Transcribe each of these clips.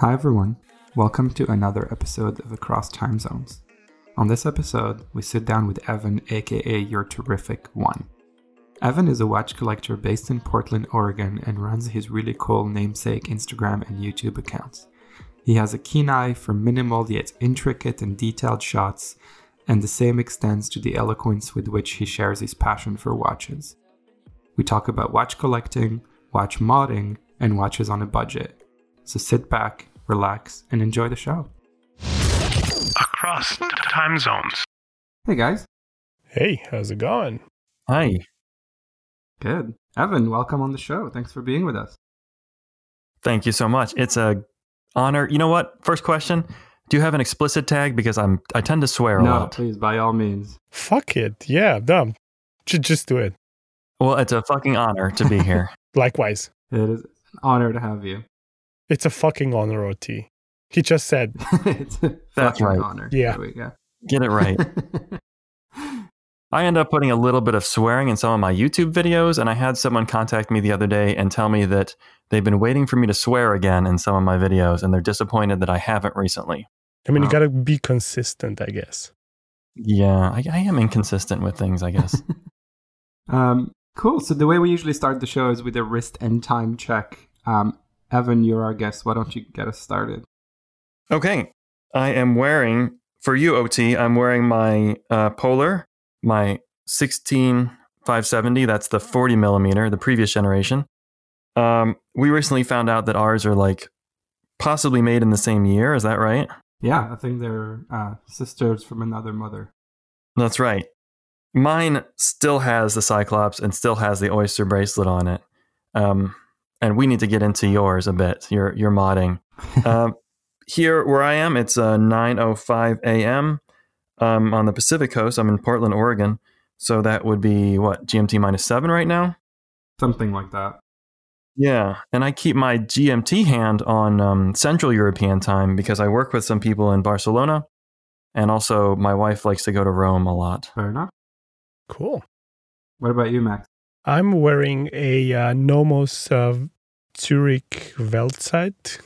Hi, everyone. Welcome to another episode of Across Time Zones. On this episode, we sit down with Evan, aka Your Terrific One. Evan is a watch collector based in Portland, Oregon, and runs his really cool namesake Instagram and YouTube accounts. He has a keen eye for minimal yet intricate and detailed shots, and the same extends to the eloquence with which he shares his passion for watches. We talk about watch collecting, watch modding, and watches on a budget. So sit back, relax, and enjoy the show. Across time zones. Hey guys. Hey, how's it going? Hi. Good. Evan, welcome on the show. Thanks for being with us. Thank you so much. It's a honor. You know what? First question. Do you have an explicit tag? Because I'm I tend to swear a lot. no, lot. please, by all means. Fuck it. Yeah, dumb. J- just do it. Well, it's a fucking honor to be here. Likewise. It is an honor to have you. It's a fucking honor, OT. He just said, That's fucking right. honor. Yeah. There we go. Get it right. I end up putting a little bit of swearing in some of my YouTube videos, and I had someone contact me the other day and tell me that they've been waiting for me to swear again in some of my videos, and they're disappointed that I haven't recently. I mean, Wow. you gotta be consistent, I guess. Yeah, I, I am inconsistent with things, I guess. um, cool. So the way we usually start the show is with a wrist and time check. Um, Evan, you're our guest. Why don't you get us started? Okay. I am wearing, for you, OT, I'm wearing my uh, Polar, my 16570. That's the 40 millimeter, the previous generation. Um, we recently found out that ours are like possibly made in the same year. Is that right? Yeah, I think they're uh, sisters from another mother. That's right. Mine still has the Cyclops and still has the Oyster bracelet on it. Um, and we need to get into yours a bit, your, your modding. um, here where I am, it's uh, 9:05 a.m. Um, on the Pacific Coast. I'm in Portland, Oregon, so that would be what GMT minus seven right now. Something like that. Yeah, and I keep my GMT hand on um, Central European time because I work with some people in Barcelona, and also my wife likes to go to Rome a lot. Fair enough. Cool. What about you, Max? I'm wearing a uh, Nomos uh, Zurich Weltzeit,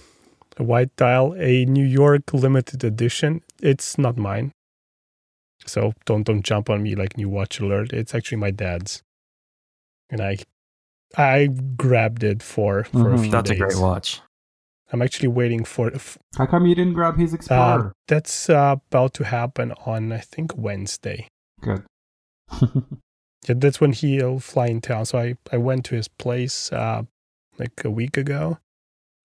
a white dial, a New York limited edition. It's not mine. So don't don't jump on me like new watch alert. It's actually my dad's. And I I grabbed it for for a Mhm. few That's a great watch. I'm actually waiting for f- How come you didn't grab his Uh, that's uh, about to happen on, I think, Wednesday. Good. Yeah, that's when he'll fly in town. So I, I went to his place uh, like a week ago.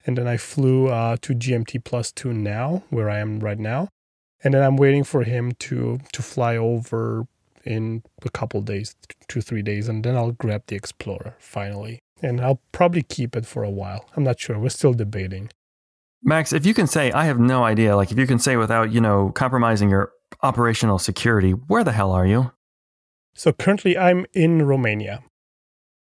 And then I flew uh, to GMT plus two now, where I am right now. And then I'm waiting for him to to fly over in a couple days, two, three days. And then I'll grab the Explorer finally. And I'll probably keep it for a while. I'm not sure. We're still debating. Max, if you can say, I have no idea. Like, if you can say without, you know, compromising your operational security, where the hell are you? So currently I'm in Romania.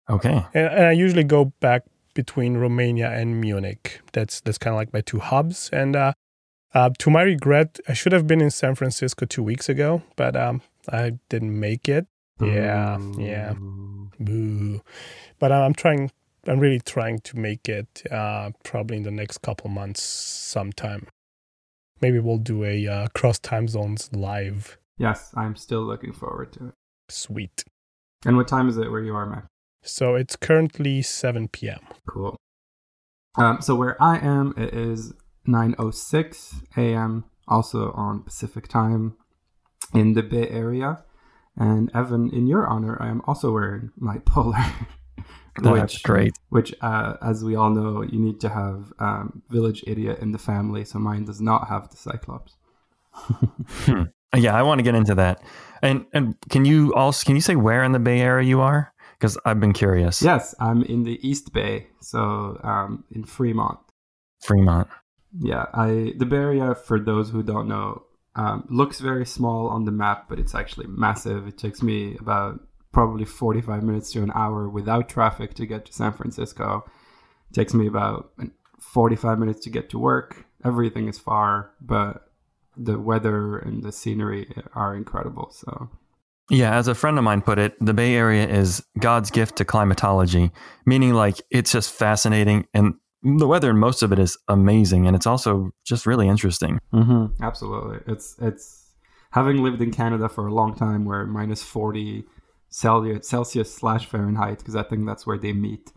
Okay. and, and I usually go back between Romania and Munich. That's that's kind of like my two hubs. And uh, uh, to my regret, I should have been in San Francisco two weeks ago, but um, I didn't make it. Yeah, yeah. Boo! But I'm trying. I'm really trying to make it. Uh, probably in the next couple months, sometime. Maybe we'll do a uh, cross time zones live. Yes, I'm still looking forward to it. Sweet. And what time is it where you are, Max? So it's currently 7 p.m. Cool. Um, so where I am, it is 9:06 a.m. Also on Pacific time in the Bay Area. And Evan, in your honor, I am also wearing my polar. That's great. Which, uh, as we all know, you need to have um, Village Idiot in the family. So mine does not have the Cyclops. Hmm. Yeah, I want to get into that. And and can you also can you say where in the Bay Area you are? Because I've been curious. Yes, I'm in the East Bay, so um, in Fremont. Fremont. Yeah, I the Bay Area, for those who don't know, um, looks very small on the map, but it's actually massive. It takes me about probably 45 minutes to an hour without traffic to get to San Francisco. It takes me about 45 minutes to get to work. Everything is far, but the weather and the scenery are incredible. So Yeah, as a friend of mine put it, the Bay Area is God's gift to climatology, meaning like it's just fascinating and the weather in most of it is amazing, and it's also just really interesting. Mm-hmm. Absolutely, it's it's having lived in Canada for a long time, where minus forty Celsius Celsius slash Fahrenheit, because I think that's where they meet,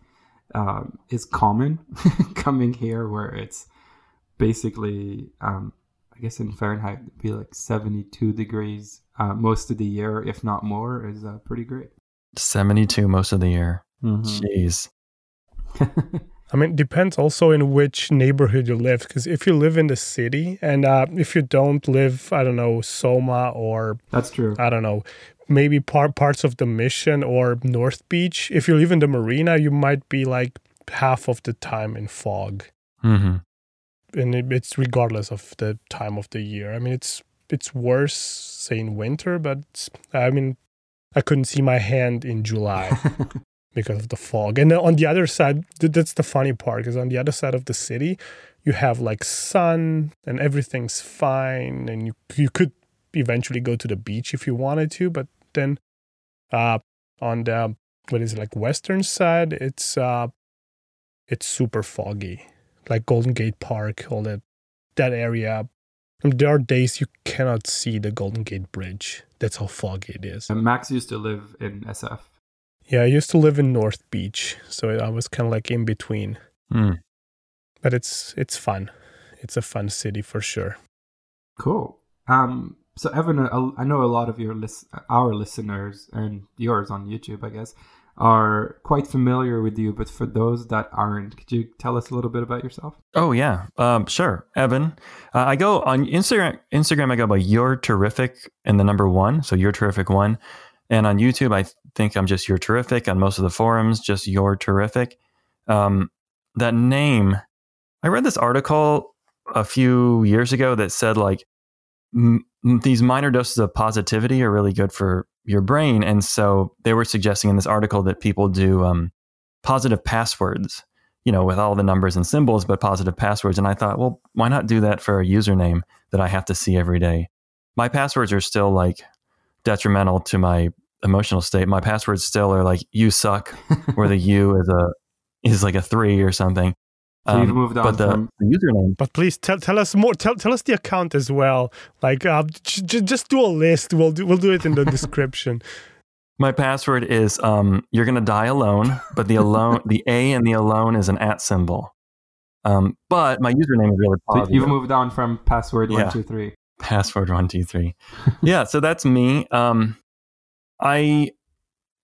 um, is common. Coming here, where it's basically, um, I guess in Fahrenheit, it'd be like seventy two degrees uh, most of the year, if not more, is uh, pretty great. 72 most of the year. Mhm. Jeez. I mean, it depends also in which neighborhood you live. Because if you live in the city and uh, if you don't live, I don't know, Soma or That's true. I don't know, maybe part parts of the Mission or North Beach. If you live in the marina, you might be like half of the time in fog, hmm and it, it's regardless of the time of the year. I mean, it's it's worse say in winter, but I mean, I couldn't see my hand in July because of the fog. And on the other side, th- that's the funny part, because on the other side of the city, you have like sun and everything's fine, and you you could eventually go to the beach if you wanted to, but then uh on the what is it like western side, it's uh it's super foggy, like Golden Gate Park, all that that area. And there are days you cannot see the Golden Gate Bridge. That's how foggy it is. And Max used to live in SF. Yeah, I used to live in North Beach, so I was kind of like in between. Mm. But it's it's fun. It's a fun city for sure. Cool. Um, so Evan, uh, I know a lot of your list, our listeners and yours on YouTube, I guess, are quite familiar with you. But for those that aren't, could you tell us a little bit about yourself? Oh yeah, um, sure, Evan. Uh, I go on Instagram. Instagram, I go by you're terrific and the number one, so you're terrific one. And on YouTube, I think I'm just you're terrific. On most of the forums, just you're terrific. Um, that name, I read this article a few years ago that said like these minor doses of positivity are really good for your brain, and so they were suggesting in this article that people do um, positive passwords you know, with all the numbers and symbols, but positive passwords. And I thought, well, why not do that for a username that I have to see every day? My passwords are still like detrimental to my emotional state. My passwords still are like "you suck," where the "you" is a is like a three or something. So you've moved on but the, from- the username, But please tell tell us more. Tell tell us the account as well. Like uh, j- j- just do a list. We'll do we'll do it in the description. my password is um, "you're gonna die alone," but the alone, the A and the alone is an at symbol. Um, but my username is really So positive. you've moved on from password Yeah. one two three. password one two three yeah so that's me um i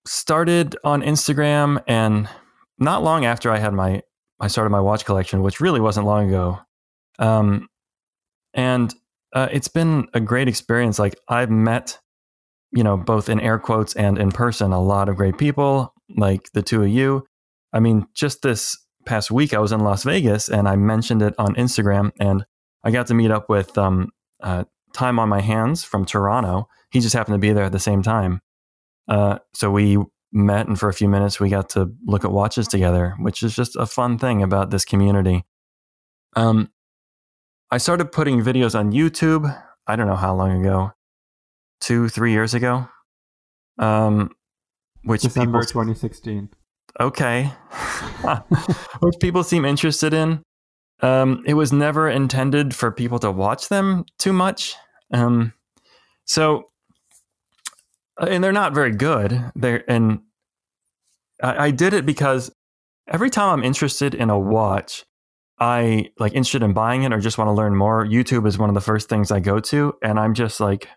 started on instagram and not long after i had my i started my watch collection which really wasn't long ago um and uh, it's been a great experience like i've met you know both in air quotes and in person a lot of great people like the two of you i mean just this past week i was in las vegas and i mentioned it on instagram and i got to meet up with um, uh, time on my hands from Toronto. He just happened to be there at the same time. Uh, so we met, and for a few minutes, we got to look at watches together, which is just a fun thing about this community. Um, I started putting videos on YouTube. I don't know how long ago, two, three years ago. Um, which December people, 2016. okay, which people seem interested in. Um, it was never intended for people to watch them too much. Um, so, uh, and they're not very good. They're and I, I did it because every time I'm interested in a watch, I like interested in buying it or just want to learn more. YouTube is one of the first things I go to, and I'm just like,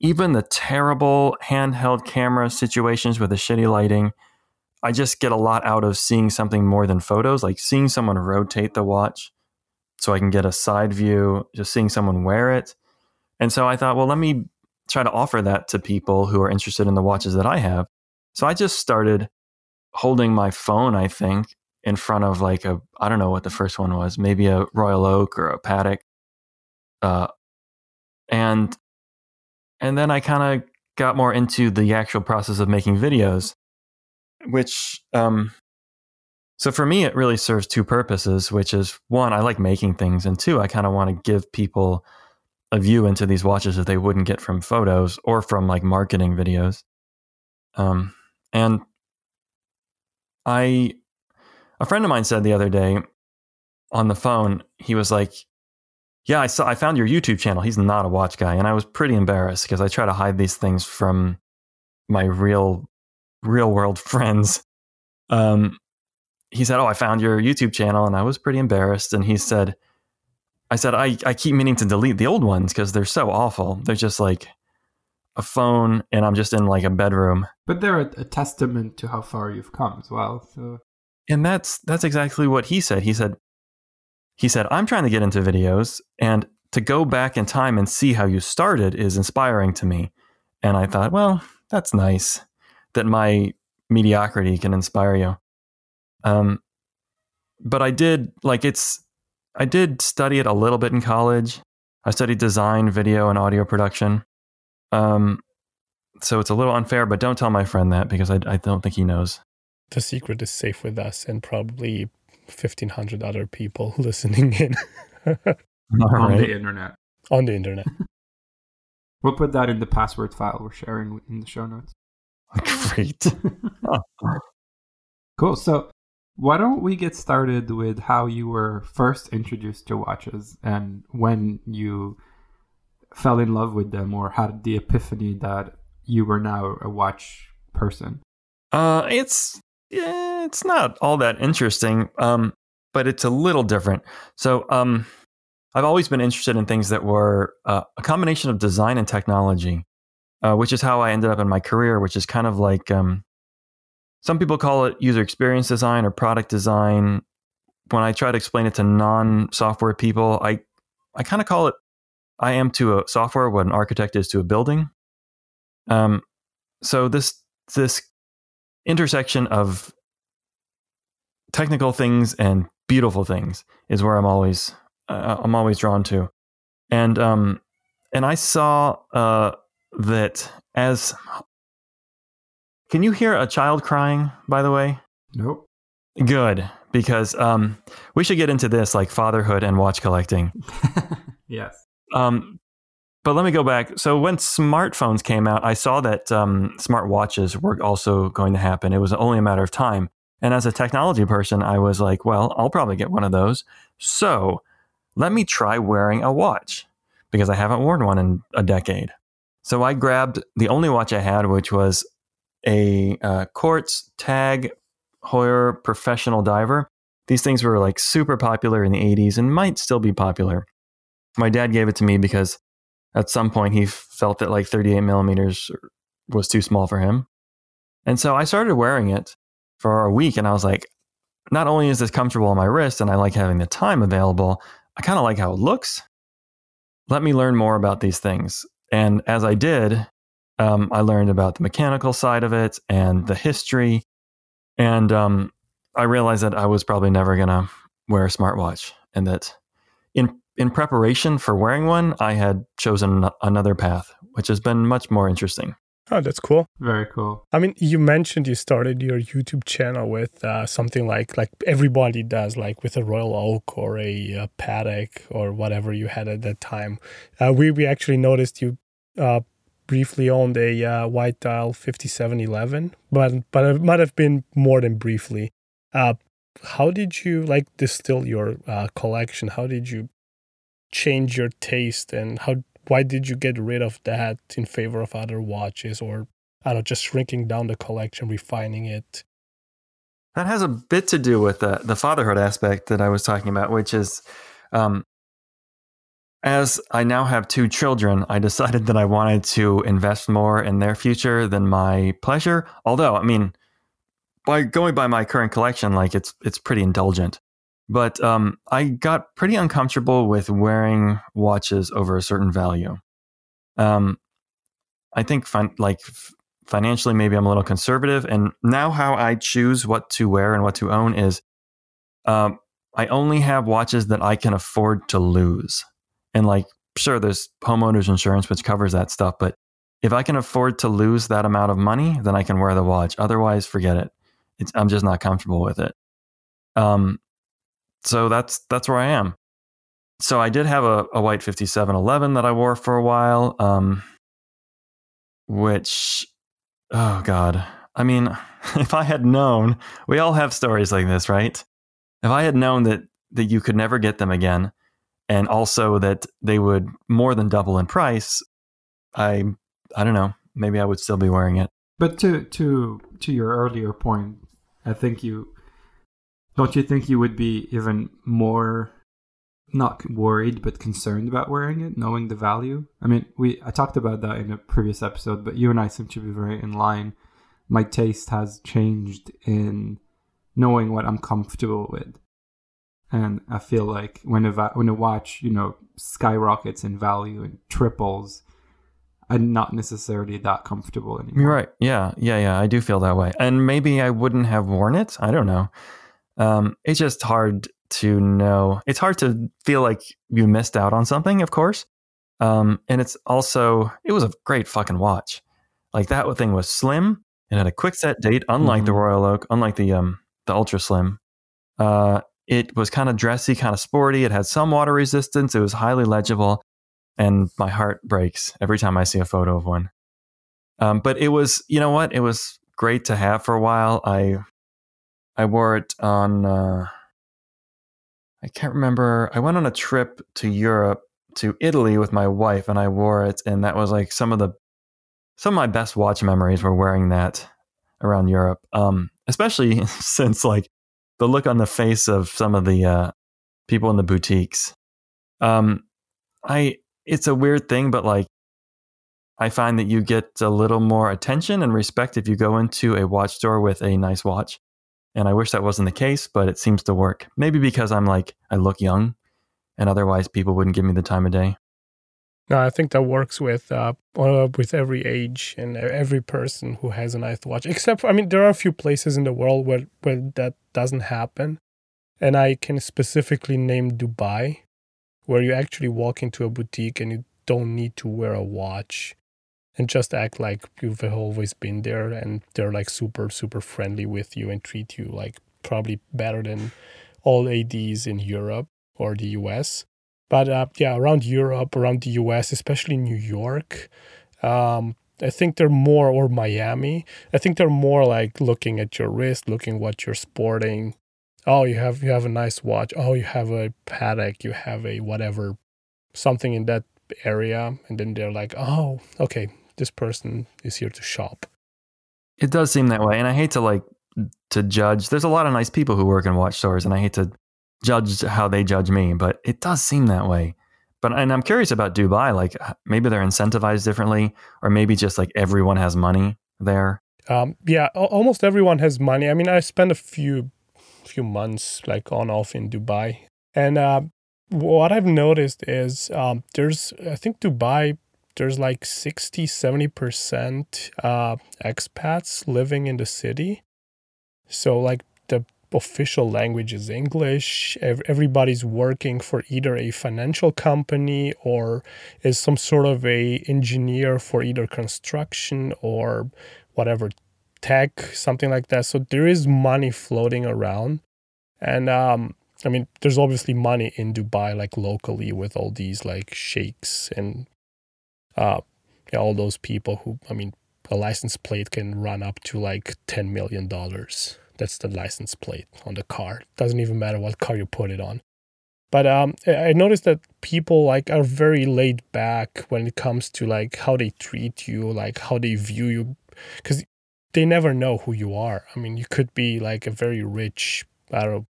even the terrible handheld camera situations with the shitty lighting. I just get a lot out of seeing something more than photos, like seeing someone rotate the watch so I can get a side view, just seeing someone wear it. And so I thought, well, let me try to offer that to people who are interested in the watches that I have. So I just started holding my phone, I think, in front of like a, I don't know what the first one was, maybe a Royal Oak or a Patek. Uh, and, and then I kind of got more into the actual process of making videos which um so for me it really serves two purposes which is one i like making things and two i kind of want to give people a view into these watches that they wouldn't get from photos or from like marketing videos um and i a friend of mine said the other day on the phone, he was like, "Yeah, I saw. I found your YouTube channel. He's not a watch guy, and I was pretty embarrassed because I try to hide these things from my real, real world friends." Um, he said, "Oh, I found your YouTube channel," and I was pretty embarrassed. And he said, "I said I I keep meaning to delete the old ones because they're so awful. They're just like." A phone and I'm just in like a bedroom. But they're a, testament to how far you've come as well. So and that's that's exactly what he said. He said he said I'm trying to get into videos and to go back in time and see how you started is inspiring to me. And I thought, well, that's nice that my mediocrity can inspire you. Um but I did like it's I did study it a little bit in college. I studied design, video, and audio production. Um, so it's a little unfair, but don't tell my friend that because I, I don't think he knows. The secret is safe with us and probably 1,500 other people listening in. on the internet. On the internet. we'll put that in the password file we're sharing in the show notes. Great. cool. So, why don't we get started with how you were first introduced to watches and when you fell in love with them or had the epiphany that you were now a watch person? Uh, it's yeah, it's not all that interesting, um, but it's a little different. So, um, I've always been interested in things that were uh, a combination of design and technology, uh, which is how I ended up in my career, which is kind of like um, some people call it user experience design or product design. When I try to explain it to non-software people, I I kind of call it I am to a software what an architect is to a building. Um, so this this intersection of technical things and beautiful things is where I'm always uh, I'm always drawn to, and um, and I saw uh, that as. Can you hear a child crying? By the way, nope. Good because um, we should get into this like fatherhood and watch collecting. yes. Um, but let me go back. So when smartphones came out, I saw that um, smart watches were also going to happen. It was only a matter of time. And as a technology person, I was like, well, I'll probably get one of those. So let me try wearing a watch because I haven't worn one in a decade. So I grabbed the only watch I had, which was a uh, Quartz Tag Heuer Professional Diver. These things were like super popular in the 80s and might still be popular. My dad gave it to me because at some point he felt that like 38 millimeters was too small for him. And so I started wearing it for a week and I was like, not only is this comfortable on my wrist and I like having the time available, I kind of like how it looks. Let me learn more about these things. And as I did, um, I learned about the mechanical side of it and the history. And um, I realized that I was probably never going to wear a smartwatch and that in in preparation for wearing one, I had chosen another path, which has been much more interesting. Oh, that's cool. Very cool. I mean, you mentioned you started your YouTube channel with uh, something like like everybody does, like with a Royal Oak or a, a Patek or whatever you had at that time. Uh, we we actually noticed you uh, briefly owned a uh, white dial 5711, but but it might have been more than briefly. Uh, how did you like distill your uh, collection? How did you change your taste and how why did you get rid of that in favor of other watches or I don't know, just shrinking down the collection, refining it? That has a bit to do with the, the fatherhood aspect that I was talking about, which is um, as I now have two children, I decided that I wanted to invest more in their future than my pleasure. Although, I mean, by going by my current collection, like it's it's pretty indulgent. But um, I got pretty uncomfortable with wearing watches over a certain value. Um, I think fin- like f- financially, maybe I'm a little conservative. And now, how I choose what to wear and what to own is um, I only have watches that I can afford to lose. And like, sure, there's homeowners insurance, which covers that stuff. But if I can afford to lose that amount of money, then I can wear the watch. Otherwise, forget it. It's, I'm just not comfortable with it. Um, so that's that's where I am. So I did have a, a white 5711 that I wore for a while, um, which, oh God. I mean, if I had known, we all have stories like this, right? If I had known that that you could never get them again, and also that they would more than double in price, I I don't know. Maybe I would still be wearing it. But to to to your earlier point, I think you don't you think you would be even more not worried but concerned about wearing it, knowing the value? I mean, we I talked about that in a previous episode, but you and I seem to be very in line. My taste has changed in knowing what I'm comfortable with. And I feel like when a va- when a watch, you know, skyrockets in value and triples, I'm not necessarily that comfortable anymore. You're right. Yeah, yeah, yeah. I do feel that way, and maybe I wouldn't have worn it. I don't know. Um, it's just hard to know. It's hard to feel like you missed out on something, of course. Um, and it's also it was a great fucking watch. Like that thing was slim. and had a quick set date, unlike mm-hmm. the Royal Oak, unlike the um the Ultra Slim. Uh, it was kind of dressy, kind of sporty. It had some water resistance. It was highly legible, and my heart breaks every time I see a photo of one. Um, but it was, you know what? It was great to have for a while. I I wore it on. Uh, I can't remember. I went on a trip to Europe to Italy with my wife, and I wore it, and that was like some of the some of my best watch memories were wearing that around Europe. Um, especially since like the look on the face of some of the uh, people in the boutiques. Um, I it's a weird thing, but like I find that you get a little more attention and respect if you go into a watch store with a nice watch. And I wish that wasn't the case, but it seems to work. Maybe because I'm like I look young, and otherwise people wouldn't give me the time of day. No, I think that works with uh, with every age and every person who has a nice watch. Except, for, I mean, there are a few places in the world where where that doesn't happen, and I can specifically name Dubai, where you actually walk into a boutique and you don't need to wear a watch, and just act like you've always been there, and they're like super super friendly with you and treat you like probably better than all ads in Europe or the US but uh, yeah, around Europe, around the US, especially New York, um, I think they're more, or Miami, I think they're more like looking at your wrist, looking what you're sporting. Oh, you have you have a nice watch. Oh, you have a Patek. You have a whatever, something in that area, and then they're like, oh, okay, this person is here to shop. It does seem that way, and I hate to like to judge. There's a lot of nice people who work in watch stores, and I hate to judge how they judge me, but it does seem that way. But and I'm curious about Dubai. Like maybe they're incentivized differently, or maybe just like everyone has money there. Um, yeah, almost everyone has money. I mean, I spent a few few months like on off in Dubai, and uh, what I've noticed is um, there's I think Dubai there's like 60 70% uh, expats living in the city so like the official language is English. Everybody's working for either a financial company or is some sort of a engineer for either construction or whatever tech, something like that. So there is money floating around, and um, I mean, there's obviously money in Dubai, like locally, with all these like sheikhs and uh, all those people who, I mean, a license plate can run up to like ten million dollars. That's the license plate on the car. Doesn't even matter what car you put it on. But um, I noticed that people like are very laid back when it comes to like how they treat you, like how they view you, because they never know who you are. I mean, you could be like a very rich, I don't know,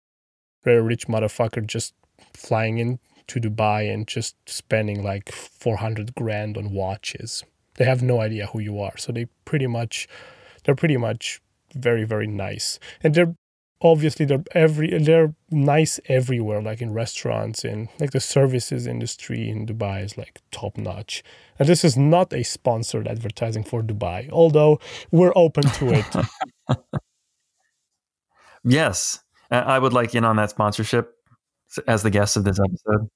very rich motherfucker just flying in to Dubai and just spending like 400 grand on watches. They have no idea who you are. So they pretty much, they're pretty much very very nice and they're obviously they're every they're nice everywhere like in restaurants and like the services industry in dubai is like top notch and this is not a sponsored advertising for dubai although we're open to it yes i would like in on that sponsorship as the guest of this episode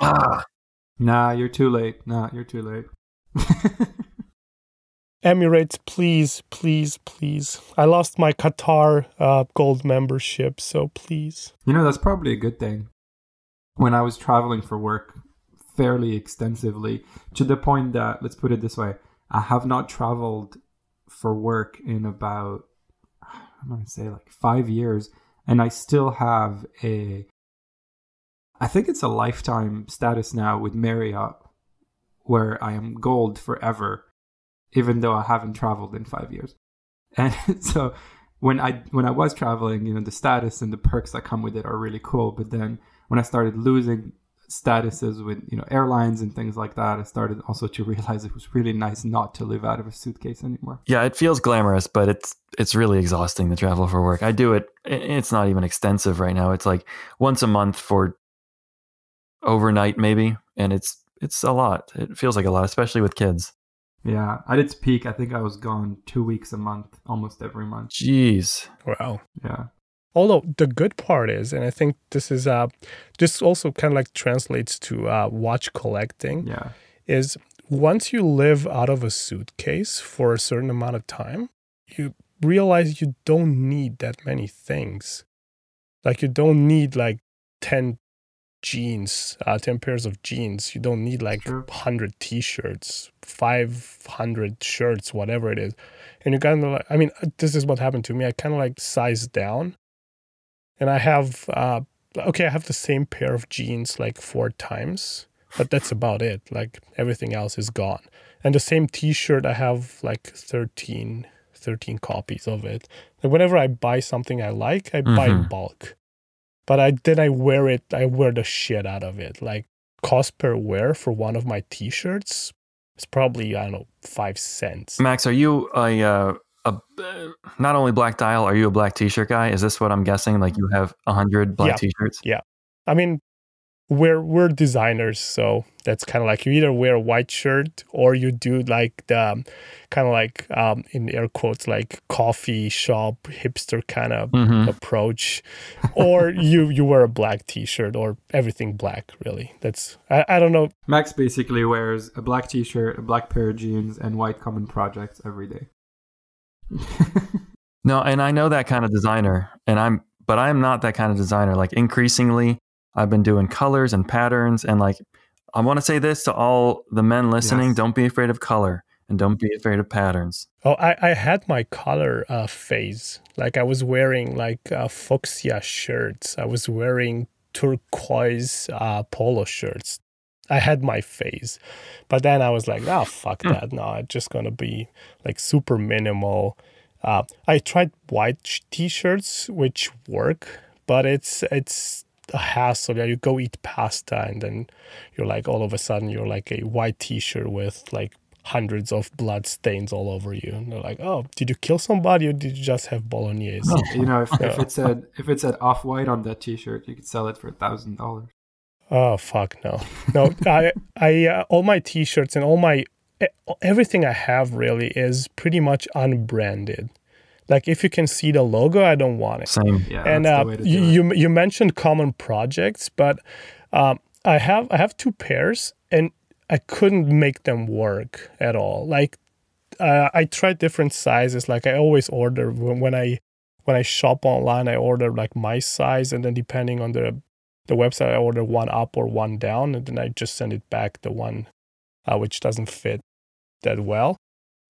ah nah you're too late nah you're too late Emirates, please, please, please. I lost my Qatar uh, gold membership, so please. You know, that's probably a good thing. When I was traveling for work fairly extensively, to the point that, let's put it this way, I have not traveled for work in about, I'm going to say like five years, and I still have a I think it's a lifetime status now with Marriott, where I am gold forever, even though I haven't traveled in five years. And so when I when I was traveling, you know, the status and the perks that come with it are really cool. But then when I started losing statuses with you know airlines and things like that, I started also to realize it was really nice not to live out of a suitcase anymore. Yeah, it feels glamorous, but it's it's really exhausting to travel for work. I do it. It's not even extensive right now. It's like once a month for overnight maybe, and it's it's a lot. It feels like a lot, especially with kids. Yeah, at its peak, I think I was gone two weeks a month, almost every month. Jeez. Wow. Yeah. Although the good part is, and I think this is uh, this also kind of like translates to uh, watch collecting. Yeah. Is once you live out of a suitcase for a certain amount of time, you realize you don't need that many things. Like you don't need like 10 jeans, uh, 10 pairs of jeans. You don't need like Sure. 100 t shirts, 500 shirts, whatever it is. And you kind of like, I mean, uh, this is what happened to me. I kind of like sized down and I have, uh, okay, I have the same pair of jeans like four times, but that's about it. Like everything else is gone. And the same t shirt, I have like 13, 13 copies of it. And whenever I buy something I like, I buy in Mhm. bulk. But I then I wear it, I wear the shit out of it. Like cost per wear for one of my t shirts is probably, I don't know, five cents. Max, are you a uh, a not only black dial? Are you a black T-shirt guy? Is this what I'm guessing? Like you have a hundred black Yeah. T-shirts? Yeah. I mean, we're we're designers, so that's kind of like you either wear a white shirt or you do like the kind of like um, in air quotes like coffee shop hipster kind of Mm-hmm. approach, or you you wear a black T-shirt or everything black. Really, that's I, I don't know. Max basically wears a black t-shirt, a black pair of jeans, and white common projects every day. No, and I know that kind of designer, and I'm, but I'm not that kind of designer. Like increasingly, I've been doing colors and patterns, and like I want to say this to all the men listening: Yes. don't be afraid of color, and don't be afraid of patterns. Oh, I, I had my color uh, phase. Like I was wearing like uh, fuchsia shirts. I was wearing turquoise uh, polo shirts. I had my phase, but then I was like, oh fuck that! No, it's just gonna be like super minimal. Uh, I tried white t-shirts, which work, but it's it's a hassle. Yeah, you go eat pasta, and then you're like all of a sudden you're like a white t-shirt with like hundreds of blood stains all over you. And they're like, "Oh, did you kill somebody, or did you just have bolognese?" you know, if, if Yeah. it said if it said off white on that t-shirt, you could sell it for a thousand dollars. Oh fuck no, no. I I uh, all my t-shirts and all my everything I have really is pretty much unbranded. Like if you can see the logo, I don't want it. Same. Yeah, and uh, the way to do you, it. you you mentioned common projects, but um, I have I have two pairs, and I couldn't make them work at all. Like uh, I tried different sizes. Like I always order when, when I when I shop online, I order like my size, and then depending on the the website, I order one up or one down, and then I just send it back the one uh, which doesn't fit that well.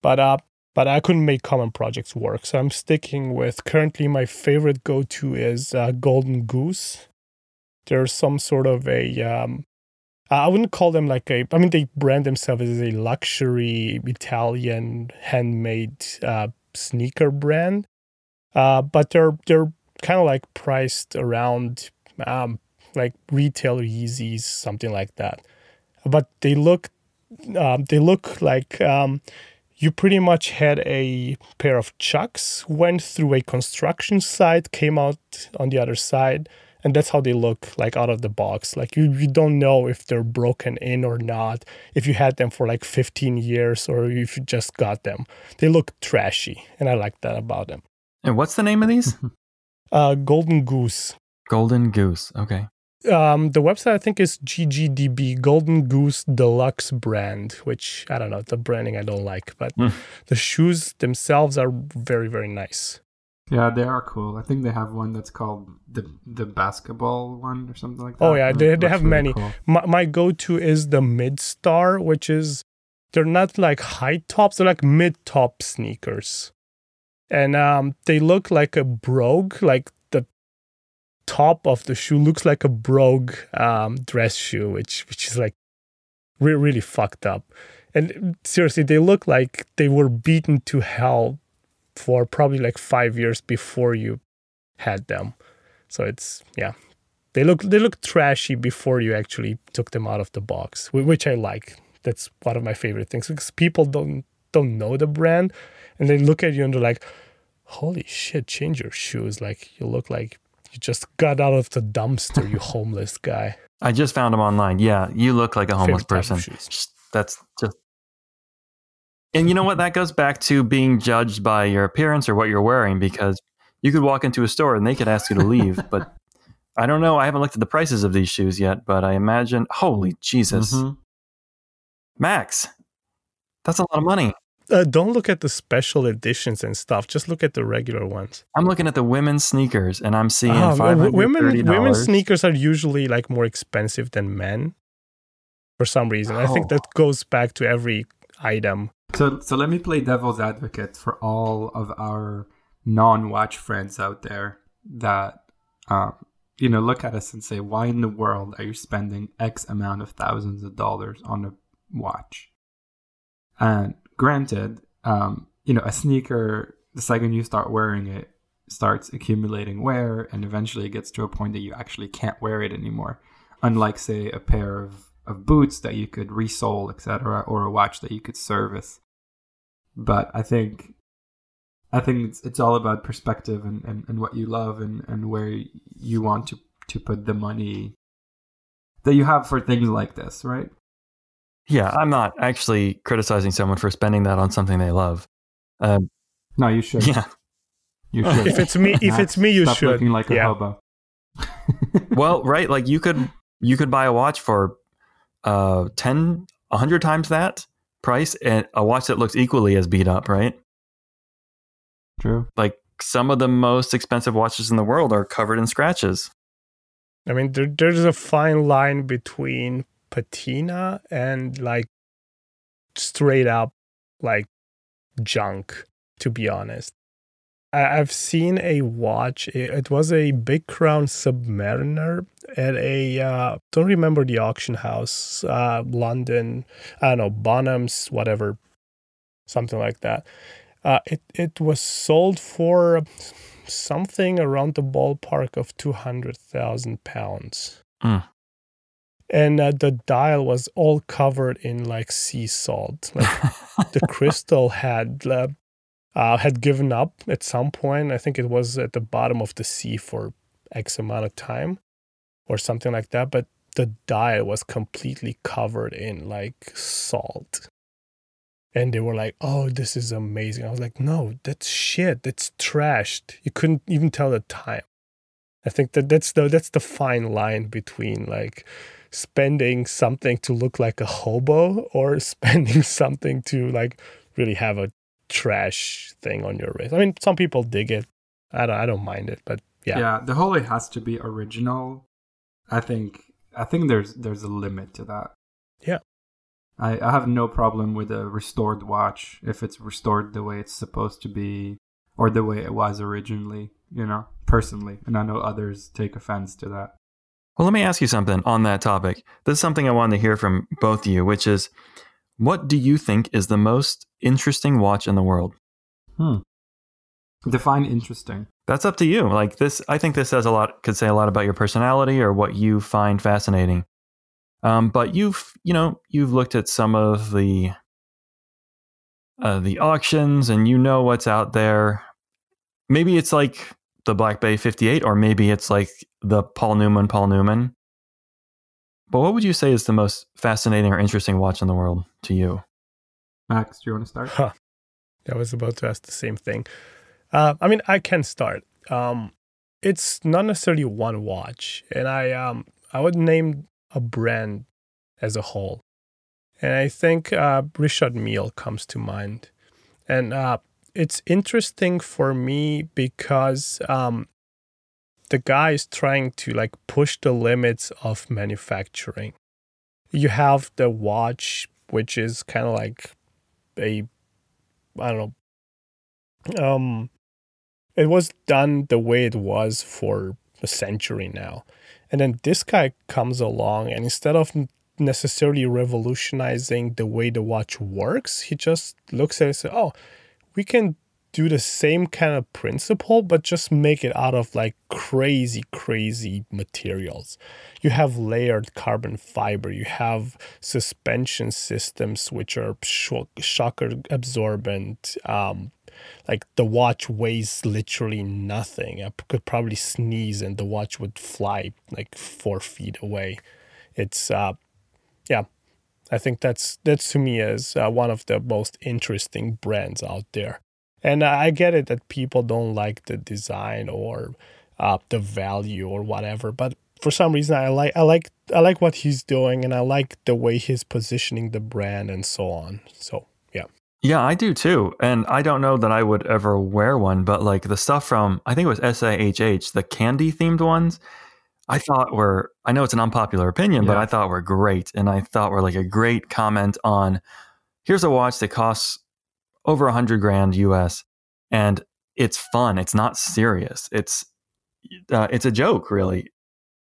But uh, but I couldn't make common projects work, so I'm sticking with currently my favorite go to is uh, Golden Goose. There's some sort of a um, I wouldn't call them like a. I mean, they brand themselves as a luxury Italian handmade uh, sneaker brand, uh, but they're they're kind of like priced around um, like retail Yeezys, something like that. But they look um, they look like um, you pretty much had a pair of chucks, went through a construction site, came out on the other side, and that's how they look like out of the box. Like you, you don't know if they're broken in or not, if you had them for like 15 years or if you just got them. They look trashy, and I like that about them. And what's the name of these? Uh, Golden Goose. Golden Goose. Okay. Um, the website I think is GGDB Golden Goose Deluxe brand, which I don't know, the branding I don't like, but Hmm. the shoes themselves are very very nice. Yeah, they are cool. I think they have one that's called the the basketball one or something like that. Oh, yeah, and they- they have really many. cool. My my go to is the Mid Star, which is they're not like high tops, they're like mid top sneakers, and um, they look like a brogue, like the top of the shoe looks like a brogue um, dress shoe, which which is like really really fucked up. And seriously, they look like they were beaten to hell for probably like five years before you had them. So it's yeah, they look they look trashy before you actually took them out of the box, which I like. That's one of my favorite things because people don't don't know the brand, and they look at you and they're like, "Holy shit! Change your shoes! Like you look like you just got out of the dumpster, you homeless guy." I just found them online. Yeah, you look like a homeless person. Just, that's just and you know what? That goes back to being judged by your appearance or what you're wearing because you could walk into a store and they could ask you to leave. but I don't know. I haven't looked at the prices of these shoes yet, but I imagine, holy Jesus. Mm-hmm. Max, that's a lot of money. Uh, don't look at the special editions and stuff. Just look at the regular ones. I'm looking at the women's sneakers, and I'm seeing oh, $530. Women, women's sneakers are usually like more expensive than men for some reason. Oh. I think oh. that goes back to every item so, so let me play devil's advocate for all of our non-watch friends out there that, um, you know, look at us and say, "Why in the world are you spending X amount of thousands of dollars on a watch?" And granted, um, you know, a sneaker, the second you start wearing it, starts accumulating wear, and eventually it gets to a point that you actually can't wear it anymore. Unlike, say, a pair of of boots that you could resole, etc., or a watch that you could service. But I think I think it's, it's all about perspective and, and, and what you love and, and where you want to, to put the money that you have for things like this, right? Yeah, I'm not actually criticizing someone for spending that on something they love. Um, no, you should. Yeah, you should. if it's me, if it's me, you Stop should. Looking like yeah. a hobo. well, right, like you could you could buy a watch for uh 10 100 times that price and a watch that looks equally as beat up, right? True. Like some of the most expensive watches in the world are covered in scratches. I mean, there, there's a fine line between patina and like straight up like junk, to be honest. I've seen a watch. It was a Big Crown Submariner at a uh, don't remember the auction house, uh, London. I don't know Bonhams, whatever, something like that. Uh, it it was sold for something around the ballpark of two hundred thousand pounds. Mm. And uh, the dial was all covered in like sea salt. Like the crystal had uh, uh, had given up at some point. I think it was at the bottom of the sea for X amount of time or something like that. But the dial was completely covered in like salt. And they were like, oh, this is amazing. I was like, no, that's shit. That's trashed. You couldn't even tell the time. I think that that's the that's the fine line between like spending something to look like a hobo or spending something to like really have a trash thing on your wrist. I mean, some people dig it. I don't, I don't mind it, but yeah. Yeah, the whole it has to be original. I think I think there's there's a limit to that. Yeah. I, I have no problem with a restored watch if it's restored the way it's supposed to be or the way it was originally, you know, personally. And I know others take offense to that. Well, let me ask you something on that topic. This is something I wanted to hear from both of you, which is what do you think is the most interesting watch in the world? Hmm. Define interesting. That's up to you. Like this, I think this says a lot. Could say a lot about your personality or what you find fascinating. Um, but you've, you know, you've looked at some of the uh, the auctions, and you know what's out there. Maybe it's like the Black Bay 58, or maybe it's like the Paul Newman, Paul Newman. But what would you say is the most fascinating or interesting watch in the world to you? Max, do you want to start? Huh. I was about to ask the same thing. Uh, I mean, I can start. Um, it's not necessarily one watch, and I um, I would name a brand as a whole, and I think uh, Richard Mille comes to mind, and uh, it's interesting for me because um, the guy is trying to like push the limits of manufacturing. You have the watch, which is kind of like a, I don't know, um, it was done the way it was for a century now. And then this guy comes along, and instead of necessarily revolutionizing the way the watch works, he just looks at it and says, "Oh, we can do the same kind of principle, but just make it out of like crazy, crazy materials. You have layered carbon fiber, you have suspension systems which are shock, shock absorbent. Um, like the watch weighs literally nothing. I could probably sneeze and the watch would fly like four feet away. It's, uh, yeah, I think that's that's to me is uh, one of the most interesting brands out there. And I get it that people don't like the design or uh, the value or whatever, but for some reason I like I like I like what he's doing and I like the way he's positioning the brand and so on. So yeah. Yeah, I do too. And I don't know that I would ever wear one, but like the stuff from I think it was SIHH, the candy themed ones, I thought were I know it's an unpopular opinion, yeah. but I thought were great. And I thought were like a great comment on here's a watch that costs over a hundred grand US, and it's fun. It's not serious. It's uh, it's a joke, really.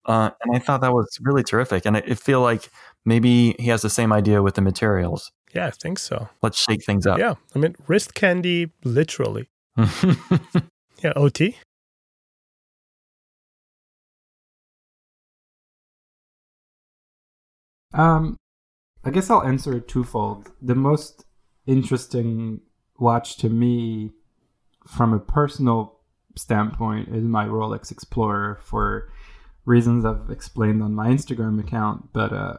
Uh, and I thought that was really terrific. And I, I feel like maybe he has the same idea with the materials. Yeah, I think so. Let's shake things up. Yeah, I mean, wrist candy, literally. yeah, OT. Um, I guess I'll answer it twofold. The most interesting watch to me from a personal standpoint is my Rolex Explorer for reasons I've explained on my Instagram account, but uh,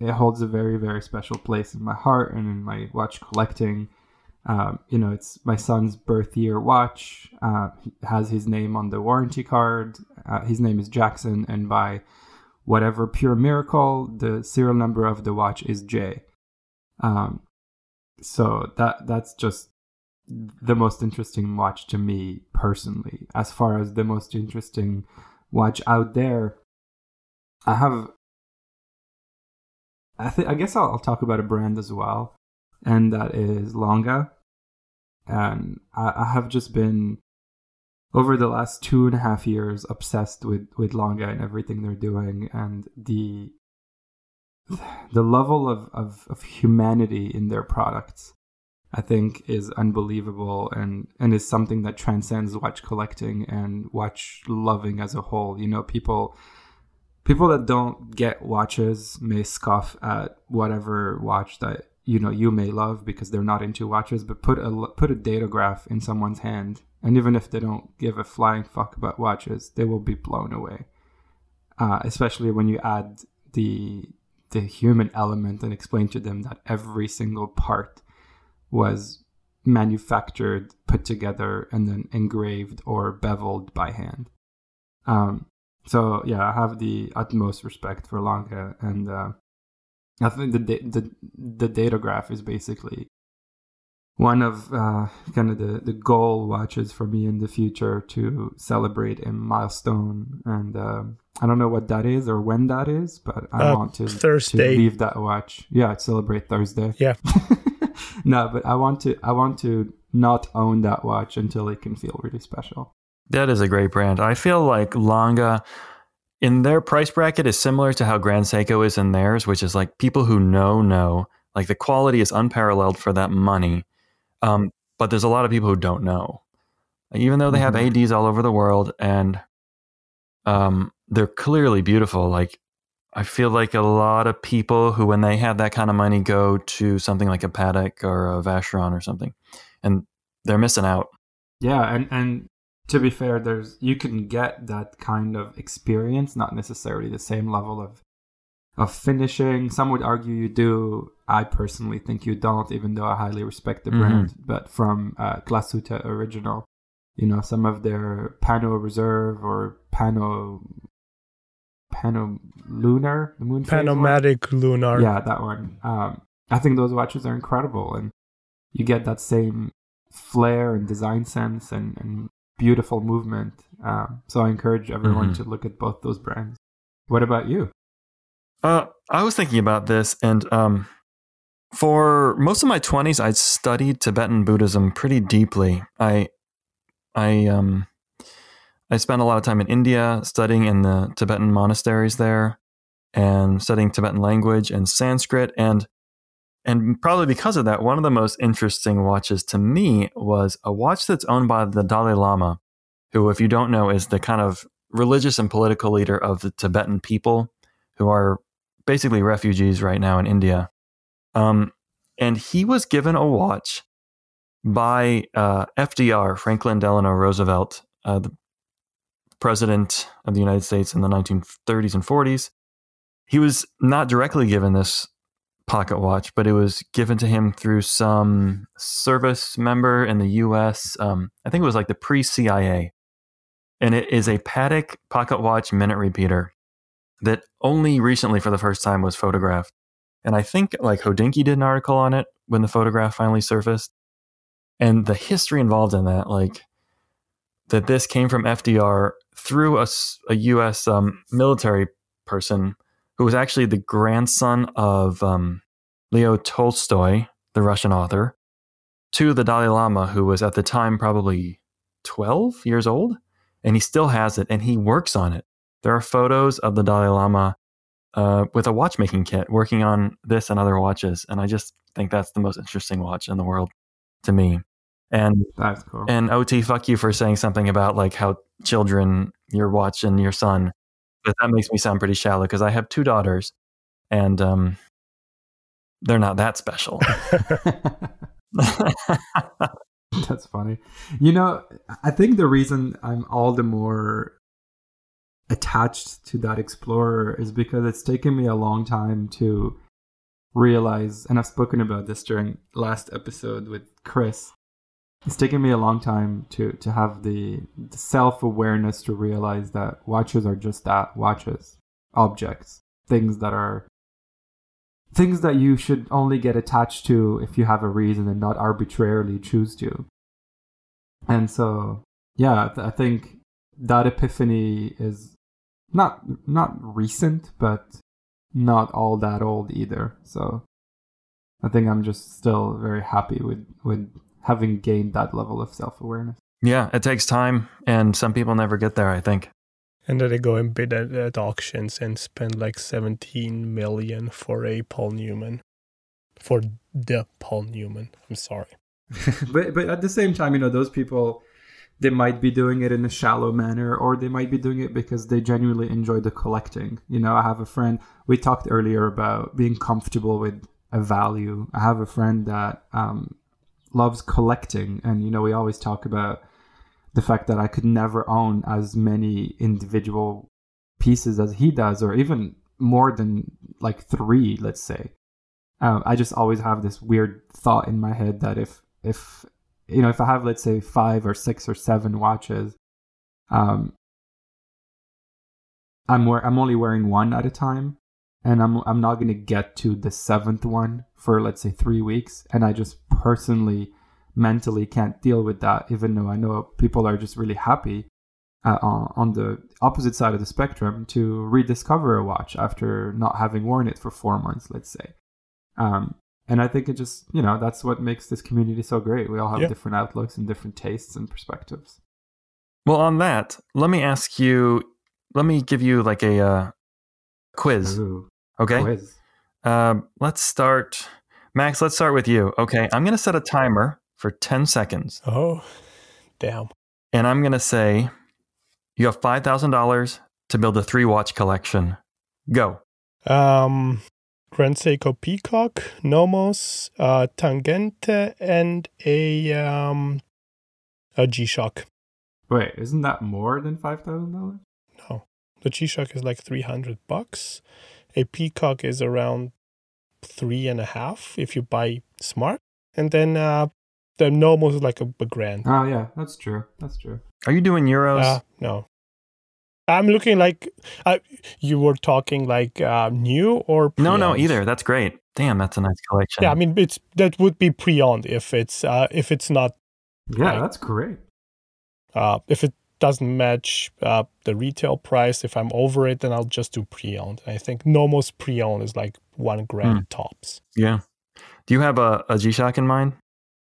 it holds a very, very special place in my heart and in my watch collecting. Um, you know, it's my son's birth year watch. Uh, has his name on the warranty card. Uh, his name is Jackson, and by whatever pure miracle, the serial number of the watch is J. Um, so that that's just the most interesting watch to me personally. As far as the most interesting watch out there, I have. I think I guess I'll, I'll talk about a brand as well, and that is Lange. And I, I have just been over the last two and a half years obsessed with with Lange and everything they're doing, and the the level of, of, of humanity in their products I think is unbelievable and and is something that transcends watch collecting and watch loving as a whole. You know, people people that don't get watches may scoff at whatever watch that you know you may love because they're not into watches, but put a put a datograph in someone's hand, and even if they don't give a flying fuck about watches, they will be blown away. Uh, especially when you add the the human element and explain to them that every single part was manufactured, put together, and then engraved or beveled by hand. Um, so yeah, I have the utmost respect for Lange, and uh, I think the the the datograph is basically one of uh, kind of the, the goal watches for me in the future to celebrate a milestone. And uh, I don't know what that is or when that is, but I uh, want to, Thursday. to leave that watch. Yeah, celebrate Thursday. Yeah. no, but I want to I want to not own that watch until it can feel really special. That is a great brand. I feel like Lange in their price bracket is similar to how Grand Seiko is in theirs, which is like people who know know. Like the quality is unparalleled for that money um, but there's a lot of people who don't know, even though they have mm-hmm. ads all over the world and um, they're clearly beautiful. Like I feel like a lot of people who, when they have that kind of money, go to something like a Patek or a Vacheron or something, and they're missing out. Yeah, and and to be fair, there's you can get that kind of experience, not necessarily the same level of of finishing. Some would argue you do. I personally think you don't, even though I highly respect the mm-hmm. brand. But from uh, Glashütte Original, you know, some of their Pano Reserve or Pano Pano Lunar, the moon Panomatic Lunar. Yeah, that one. Um, I think those watches are incredible, and you get that same flair and design sense and, and beautiful movement. Um, so I encourage everyone mm-hmm. to look at both those brands. What about you? Uh, I was thinking about this, and um, for most of my twenties, I studied Tibetan Buddhism pretty deeply. I, I, um, I spent a lot of time in India studying in the Tibetan monasteries there and studying Tibetan language and Sanskrit. And and probably because of that, one of the most interesting watches to me was a watch that's owned by the Dalai Lama, who, if you don't know, is the kind of religious and political leader of the Tibetan people who are basically refugees right now in India. Um, and he was given a watch by uh, FDR, Franklin Delano Roosevelt, uh, the president of the United States in the 1930s and 40s. He was not directly given this pocket watch, but it was given to him through some service member in the U.S. Um, I think it was like the pre-CIA, and it is a Patek pocket watch minute repeater that only recently, for the first time, was photographed. And I think like Hodinkee did an article on it when the photograph finally surfaced, and the history involved in that, like that this came from FDR through a, a U.S. Um, military person who was actually the grandson of um, Leo Tolstoy, the Russian author, to the Dalai Lama, who was at the time probably 12 years old, and he still has it and he works on it. There are photos of the Dalai Lama uh, with a watchmaking kit working on this and other watches, and I just think that's the most interesting watch in the world to me. And cool. And OT, fuck you for saying something about like how children, your watch and your son but that makes me sound pretty shallow because I have two daughters, and um, they're not that special. That's funny. You know, I think the reason I'm all the more attached to that Explorer is because it's taken me a long time to realize, and I've spoken about this during last episode with Chris, it's taken me a long time to to have the, the self awareness to realize that watches are just that watches, objects, things that are things that you should only get attached to if you have a reason and not arbitrarily choose to. And so, yeah, I think that epiphany is not not recent, but not all that old either. So, I think I'm just still very happy with with having gained that level of self awareness. Yeah, it takes time, and some people never get there. I think. And then they go and bid at, at auctions and spend like 17 million for a Paul Newman, for the Paul Newman. I'm sorry. but but at the same time, you know, those people they might be doing it in a shallow manner or they might be doing it because they genuinely enjoy the collecting. You know, I have a friend we talked earlier about being comfortable with a value. I have a friend that um, loves collecting, and you know we always talk about the fact that I could never own as many individual pieces as he does, or even more than like three, let's say. Um, I just always have this weird thought in my head that if if you know if I have let's say five or six or seven watches, um, I'm wear- I'm only wearing one at a time, and I'm I'm not gonna get to the seventh one for let's say three weeks, and I just personally mentally can't deal with that, even though I know people are just really happy uh, on the opposite side of the spectrum to rediscover a watch after not having worn it for four months, let's say. Um, and I think it just you know that's what makes this community so great. We all have yeah. different outlooks and different tastes and perspectives. Well, on that, let me ask you. Let me give you like a uh, quiz. Ooh. Okay. Quiz. Uh, let's start. Max, let's start with you. Okay. I'm going to set a timer for 10 seconds. Oh, damn. And I'm going to say you have $5,000 to build a three watch collection. Go. Um, Grand Seiko Peacock, Nomos, uh, Tangente, and a, um, a G Shock. Wait, isn't that more than $5,000? No. The G Shock is like 300 bucks a peacock is around three and a half if you buy smart, and then uh, the normal is like a, a grand. Oh yeah, that's true. That's true. Are you doing euros? Uh, no. I'm looking like uh, you were talking like uh, new or pre-owned. no, no, either. That's great. Damn, that's a nice collection. Yeah, I mean it's that would be pre-owned if it's uh, if it's not. Yeah, like, that's great. Uh, if it doesn't match uh, the retail price, if I'm over it, then I'll just do pre-owned. I think Nomos pre-owned is like one grand mm. tops. Yeah. Do you have a, a G-Shock in mind?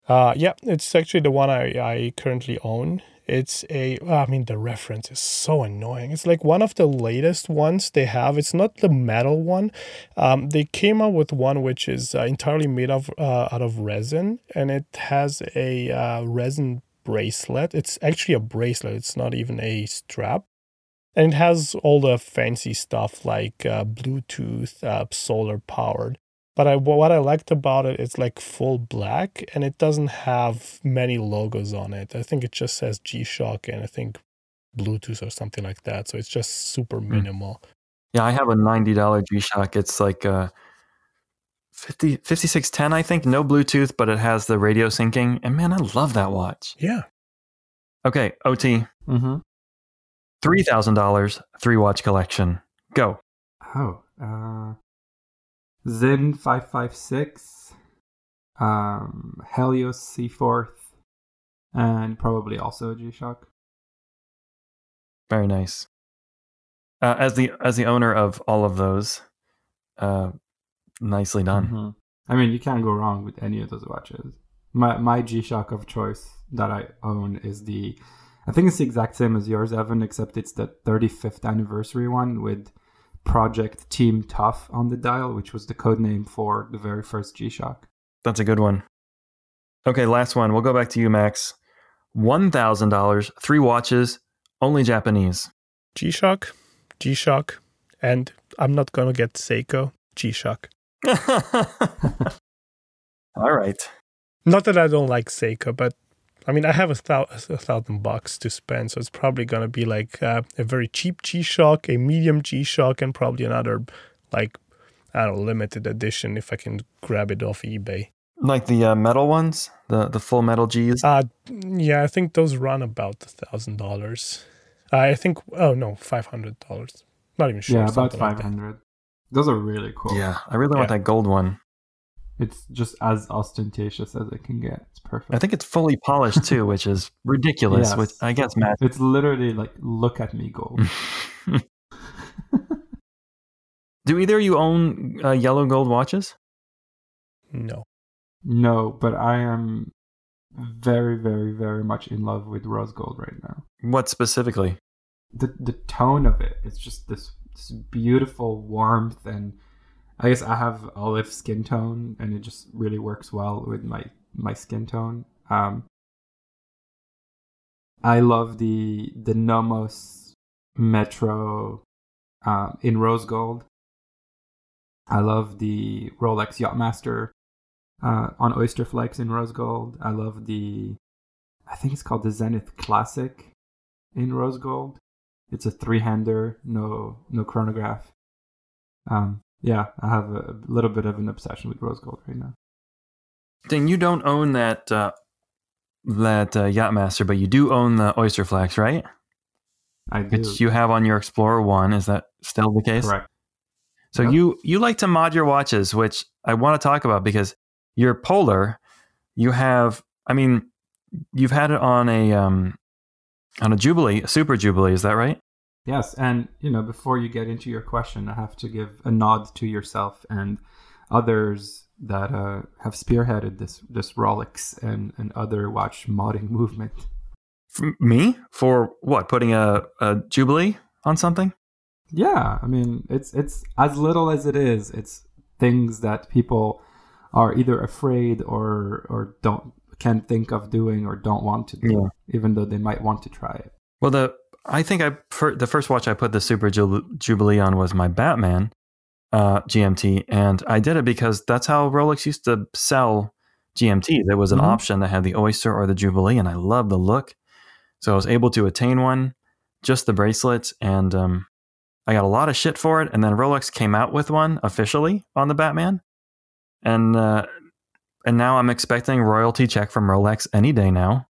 Uh, yeah, it's actually the one I, I currently own. It's a, I mean, the reference is so annoying. It's like one of the latest ones they have. It's not the metal one. Um, they came out with one which is uh, entirely made of uh, out of resin, and it has a uh, resin bracelet. It's actually a bracelet. It's not even a strap, and it has all the fancy stuff like uh, Bluetooth, uh, solar powered. But I, what I liked about it, it's like full black and it doesn't have many logos on it. I think it just says G Shock and I think Bluetooth or something like that. So it's just super minimal. Yeah, I have a $90 G Shock. It's like uh, 50, 5610, I think. No Bluetooth, but it has the radio syncing. And man, I love that watch. Yeah. Okay, OT. Mm-hmm. $3,000, three watch collection. Go. Oh, uh, Sinn 556, um, Halios Seaforth, and probably also a G-Shock. Very nice. Uh, as the as the owner of all of those, uh, nicely done. Mm-hmm. I mean, you can't go wrong with any of those watches. My my G-Shock of choice that I own is the, I think it's the exact same as yours, Evan, except it's the 35th anniversary one with Project Team Tough on the dial, which was the code name for the very first G Shock. That's a good one. Okay, last one. We'll go back to you, Max. $1,000, three watches, only Japanese. G Shock, G Shock, and I'm not going to get Seiko, G Shock. All right. Not that I don't like Seiko, but I mean, I have a, thou- a thousand bucks to spend, so it's probably going to be like uh, a very cheap G Shock, a medium G Shock, and probably another, like, I don't know, limited edition if I can grab it off eBay. Like the uh, metal ones, the the full metal G's. Uh yeah, I think those run about a thousand dollars. I think oh no, five hundred dollars. Not even sure. Yeah, about something like five that. hundred. Those are really cool. Yeah, I really want that gold one. It's just as ostentatious as it can get. It's perfect. I think it's fully polished too, which is ridiculous. Yes. Which I guess Matt. it's literally like look at me gold. Do either of you own uh, yellow gold watches? No. no, but I am very, very, very much in love with rose gold right now. What specifically? The the tone of it, it's just this, this beautiful warmth and I guess I have olive skin tone and it just really works well with my my skin tone. Um I love the the Nomos Metro um, in rose gold. I love the Rolex Yachtmaster uh, on Oyster Flex in rose gold. I love the, I think it's called the Zenith Classic in rose gold. It's a three-hander, no no chronograph. Um, yeah, I have a little bit of an obsession with rose gold right now. Then you don't own that uh, that uh, Yachtmaster, but you do own the Oyster Flex, right? I do. Which you have on your Explorer One. Is that still the case? Correct. So Yep. you you like to mod your watches, which I want to talk about because your Polar, you have. I mean, you've had it on a um on a Jubilee, a Super Jubilee. Is that right? Yes, and you know, before you get into your question, I have to give a nod to yourself and others that uh, have spearheaded this this Rolex and, and other watch modding movement. For me for what? Putting a, a Jubilee on something? Yeah, I mean, it's it's as little as it is. It's things that people are either afraid or or don't can't think of doing or don't want to do, Yeah. even though they might want to try it. Well, the I think I fir- the first watch I put the Super Jubilee on was my Batman uh, GMT, and I did it because that's how Rolex used to sell GMT. There was an Mhm. option that had the Oyster or the Jubilee, and I loved the look, so I was able to attain one, just the bracelets, and um, I got a lot of shit for it. And then Rolex came out with one officially on the Batman, and uh, and now I'm expecting royalty check from Rolex any day now.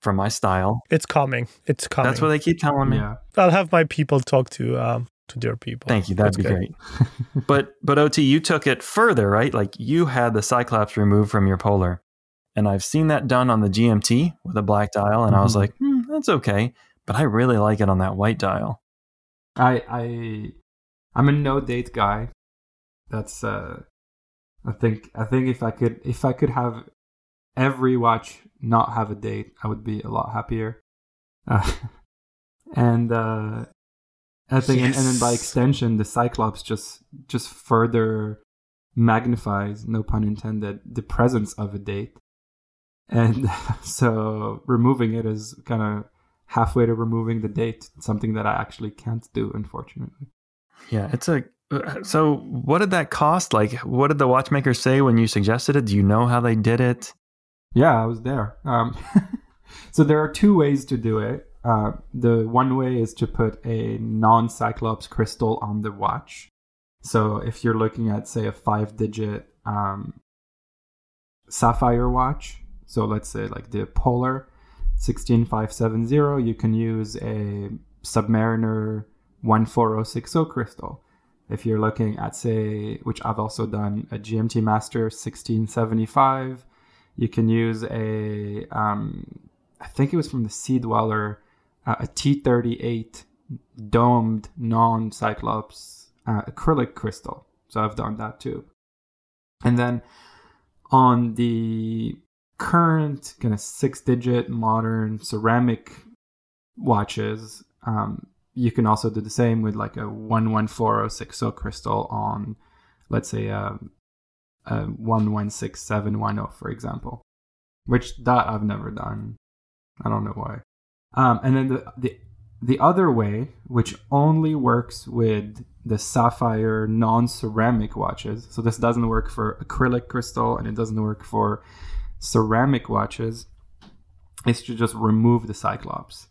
For my style, It's coming. It's coming. that's what they keep telling me. Yeah, I'll have my people talk to um to their people. Thank you. That'd That's be good. great. But but OT, you took it further, right? Like you had the Cyclops removed from your Polar, and I've seen that done on the GMT with a black dial, and I was Mhm. like, hmm, that's okay. But I really like it on that white dial. I I I'm a no date guy. That's uh I think I think if I could if I could have every watch not have a date, I would be a lot happier. Uh, and uh, I think, yes. and, and, then by extension, the Cyclops just just further magnifies, no pun intended, the presence of a date. And so removing it is kind of halfway to removing the date, something that I actually can't do, unfortunately. Yeah, it's a. Uh, so, what did that cost? Like, what did the watchmaker say when you suggested it? Do you know how they did it? Yeah, I was there. Um, so there are two ways to do it. Uh, the one way is to put a non-cyclops crystal on the watch. So if you're looking at, say, a five-digit um, sapphire watch, so let's say like the Polar 16570, you can use a Submariner 14060 crystal. If you're looking at, say, which I've also done, a GMT Master 1675, you can use a, um, I think it was from the Sea Dweller, uh, a T38 domed non Cyclops uh, acrylic crystal. So I've done that too. And then on the current kind of six digit modern ceramic watches, um, you can also do the same with like a 114060 crystal on, let's say, a, a 116710, for example, which that I've never done. I don't know why. Um, and then the, the the other way, which only works with the sapphire non-ceramic watches, so this doesn't work for acrylic crystal and it doesn't work for ceramic watches, is to just remove the cyclops.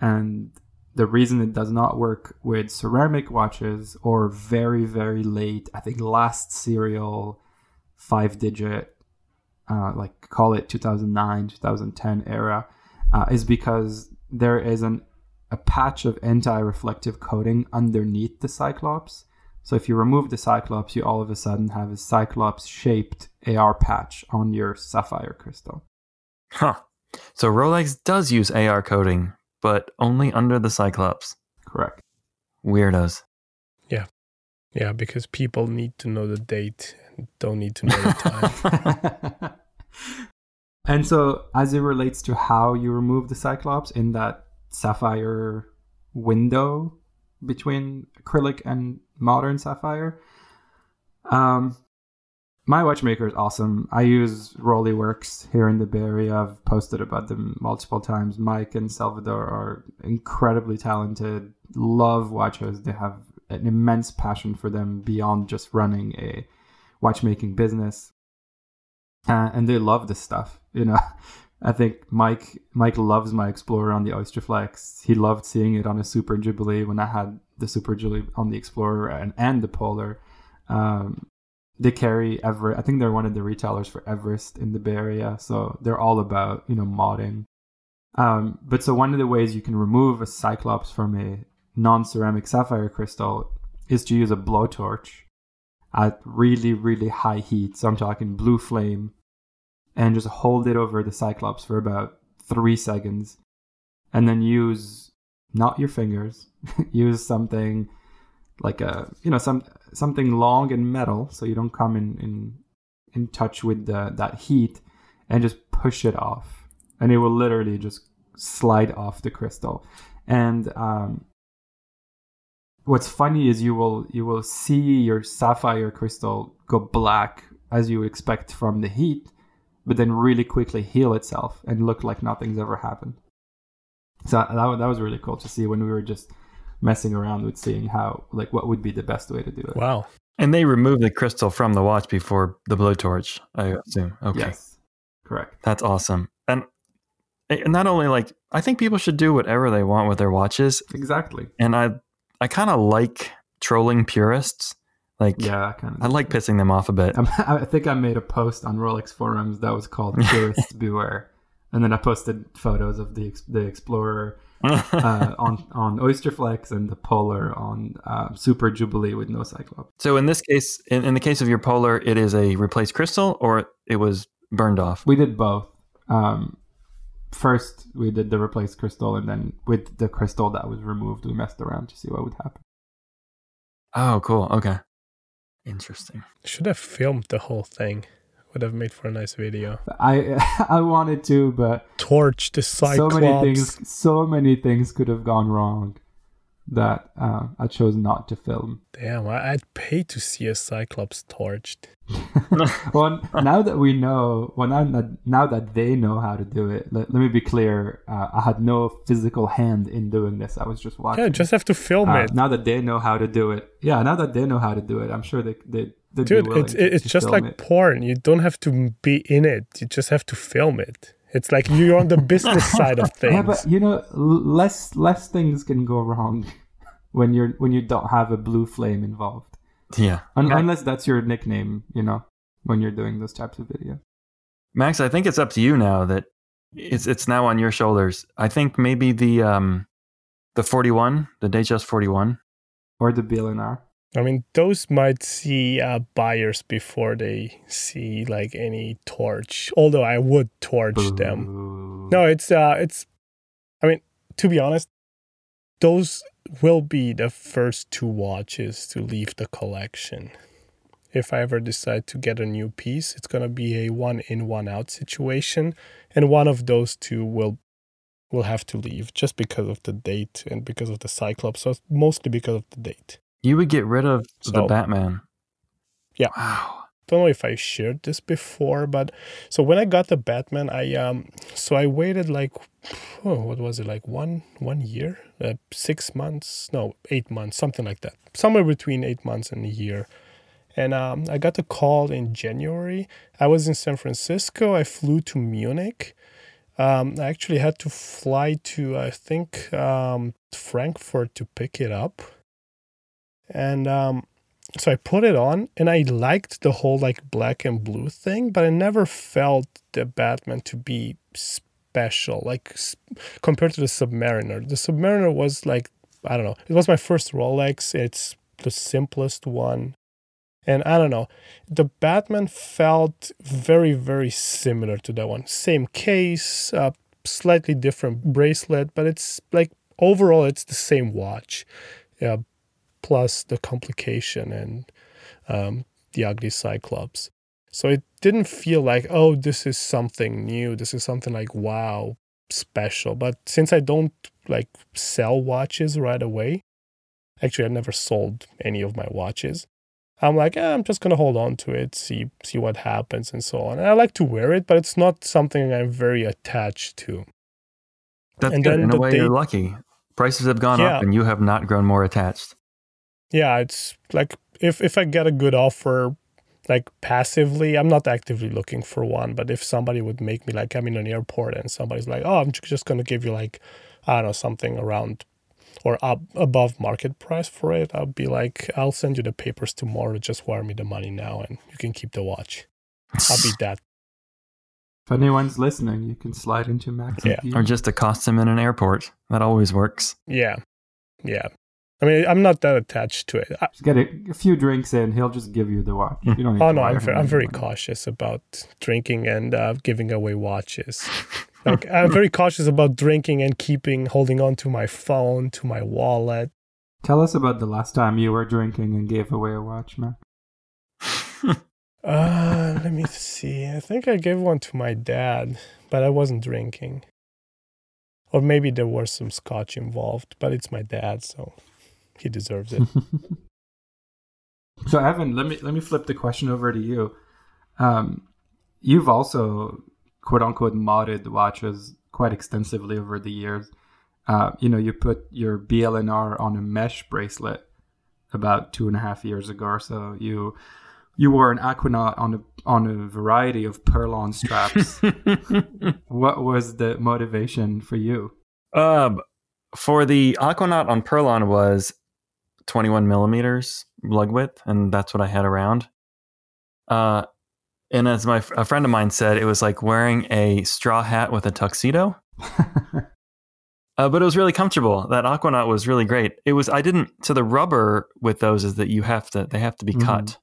And the reason it does not work with ceramic watches or very very late, I think last serial five digit, uh, like call it 2009 2010 era, uh, is because there is an a patch of anti-reflective coating underneath the Cyclops. So if you remove the Cyclops, you all of a sudden have a Cyclops-shaped AR patch on your sapphire crystal. Huh. So Rolex does use AR coating, but only under the Cyclops. Correct. Weirdos. Yeah. Yeah, because people need to know the date and don't need to know the time. and so as it relates to how you remove the Cyclops in that sapphire window between acrylic and modern sapphire. Um, my watchmaker is awesome. I use Rolly Works here in the Bay Area. I've posted about them multiple times. Mike and Salvador are incredibly talented, love watches. They have an immense passion for them beyond just running a watchmaking business. Uh, and they love this stuff. You know, I think Mike Mike loves my Explorer on the Oyster Flex. He loved seeing it on a Super Jubilee when I had the Super Jubilee on the Explorer and, and the Polar. Um, they carry Everest. I think they're one of the retailers for Everest in the Bay Area, so they're all about you know modding. Um, but so one of the ways you can remove a Cyclops from a non-ceramic sapphire crystal is to use a blowtorch at really really high heat. So I'm talking blue flame and just hold it over the Cyclops for about three seconds, and then use not your fingers, use something like a you know some something long and metal, so you don't come in in in touch with the, that heat, and just push it off, and it will literally just slide off the crystal, and um, what's funny is you will you will see your sapphire crystal go black as you expect from the heat but then really quickly heal itself and look like nothing's ever happened. So that, that was really cool to see when we were just messing around with seeing how, like, what would be the best way to do it. Wow. And they removed the crystal from the watch before the blowtorch, I assume. Okay. Yes. Correct. That's awesome. And not only like, I think people should do whatever they want with their watches. Exactly. And I, I kind of like trolling purists like, yeah, kind of. I like pissing them off a bit. I think I made a post on Rolex forums that was called "Purists Beware," and then I posted photos of the the Explorer uh, on on Oyster Flex and the Polar on uh, Super Jubilee with no Cyclops. So in this case, in, in the case of your Polar, it is a replaced crystal, or it was burned off. We did both. Um, first, we did the replace crystal, and then with the crystal that was removed, we messed around to see what would happen. Oh, cool. Okay. Interesting. Should have filmed the whole thing would have made for a nice video. I I wanted to, but Torch the so many things, so many things could have gone wrong that uh, I chose not to film. Damn, I- I'd pay to see a Cyclops torched. well, now that we know, well, now that, now that they know how to do it, let, let me be clear. Uh, I had no physical hand in doing this. I was just watching. Yeah, just have to film Uh, it. now that they know how to do it, yeah. Now that they know how to do it, I'm sure they they they'd Dude, be it's it's just like it. porn. You don't have to be in it. You just have to film it. It's like you're on the business side of things. Yeah, but you know, less less things can go wrong when you're when you don't have a blue flame involved, Yeah. Un- Ma- unless that's your nickname. You know, when you're doing those types of videos. Max, I think it's up to you now that it's it's now on your shoulders. I think maybe the um the 41, the Datejust 41. Or the BLNR. I mean, those might see uh, buyers before they see like any torch. Although I would torch them. No, it's uh, it's. I mean, to be honest, those will be the first two watches to leave the collection. If I ever decide to get a new piece, it's gonna be a one in one out situation, and one of those two will will have to leave just because of the date and because of the Cyclops. So mostly because of the date. You would get rid of the Batman. Yeah. Wow. don't know if I shared this before, but so when I got the Batman, I um so I waited like oh, what was it like one one year, uh, six months, no eight months, something like that, somewhere between eight months and a year. And um, I got a call in January. I was in San Francisco. I flew to Munich. Um, I actually had to fly to I think um, Frankfurt to pick it up. And um, so I put it on and I liked the whole like black and blue thing, but I never felt the Batman to be special, like compared to the Submariner. The Submariner was like, I don't know, it was my first Rolex. It's the simplest one. And I don't know, the Batman felt very, very similar to that one. Same case, uh, slightly different bracelet, but it's like overall, it's the same watch. Yeah, plus the complication and um, the ugly cyclops. So it didn't feel like, oh, this is something new. This is something like, wow, special. But since I don't like sell watches right away, actually, I never sold any of my watches. I'm like, eh, I'm just gonna hold on to it, see see what happens, and so on. And I like to wear it, but it's not something I'm very attached to. That's And good. then In a way, you're lucky. Prices have gone Yeah. up and you have not grown more attached. Yeah it's like if if i get a good offer like passively i'm not actively looking for one but if somebody would make me like i'm in an airport and somebody's like oh i'm just going to give you like i don't know something around or up above market price for it i'll be like i'll send you the papers tomorrow just wire me the money now and you can keep the watch i'll be that If anyone's listening, you can slide into Max. Yeah. or just accost him in an airport. That always works. yeah yeah i mean i'm not that attached to it I, Just get a, a few drinks in. He'll just give you the watch. You don't need oh no i'm, I'm very money. cautious about drinking and uh, giving away watches like i'm very cautious about drinking and keeping holding on to my phone to my wallet Tell us about the last time you were drinking and gave away a watch, man. uh let me see i think i gave one to my dad but i wasn't drinking or maybe there was some scotch involved but it's my dad so he deserves it so Evan, let me let me flip the question over to you. Um, you've also quote unquote modded watches quite extensively over the years. Uh, you know, you put your BLNR on a mesh bracelet about two and a half years ago or so. You you wore an Aquanaut on a on a variety of Perlon straps. what was the motivation for you? Um, for the Aquanaut on Perlon was 21 millimeters lug width, and that's what I had around. Uh, and as my a friend of mine said, it was like wearing a straw hat with a tuxedo. Uh, but it was really comfortable. That Aquanaut was really great. It was. I didn't. So the rubber with those is that you have to. They have to be Mhm. cut.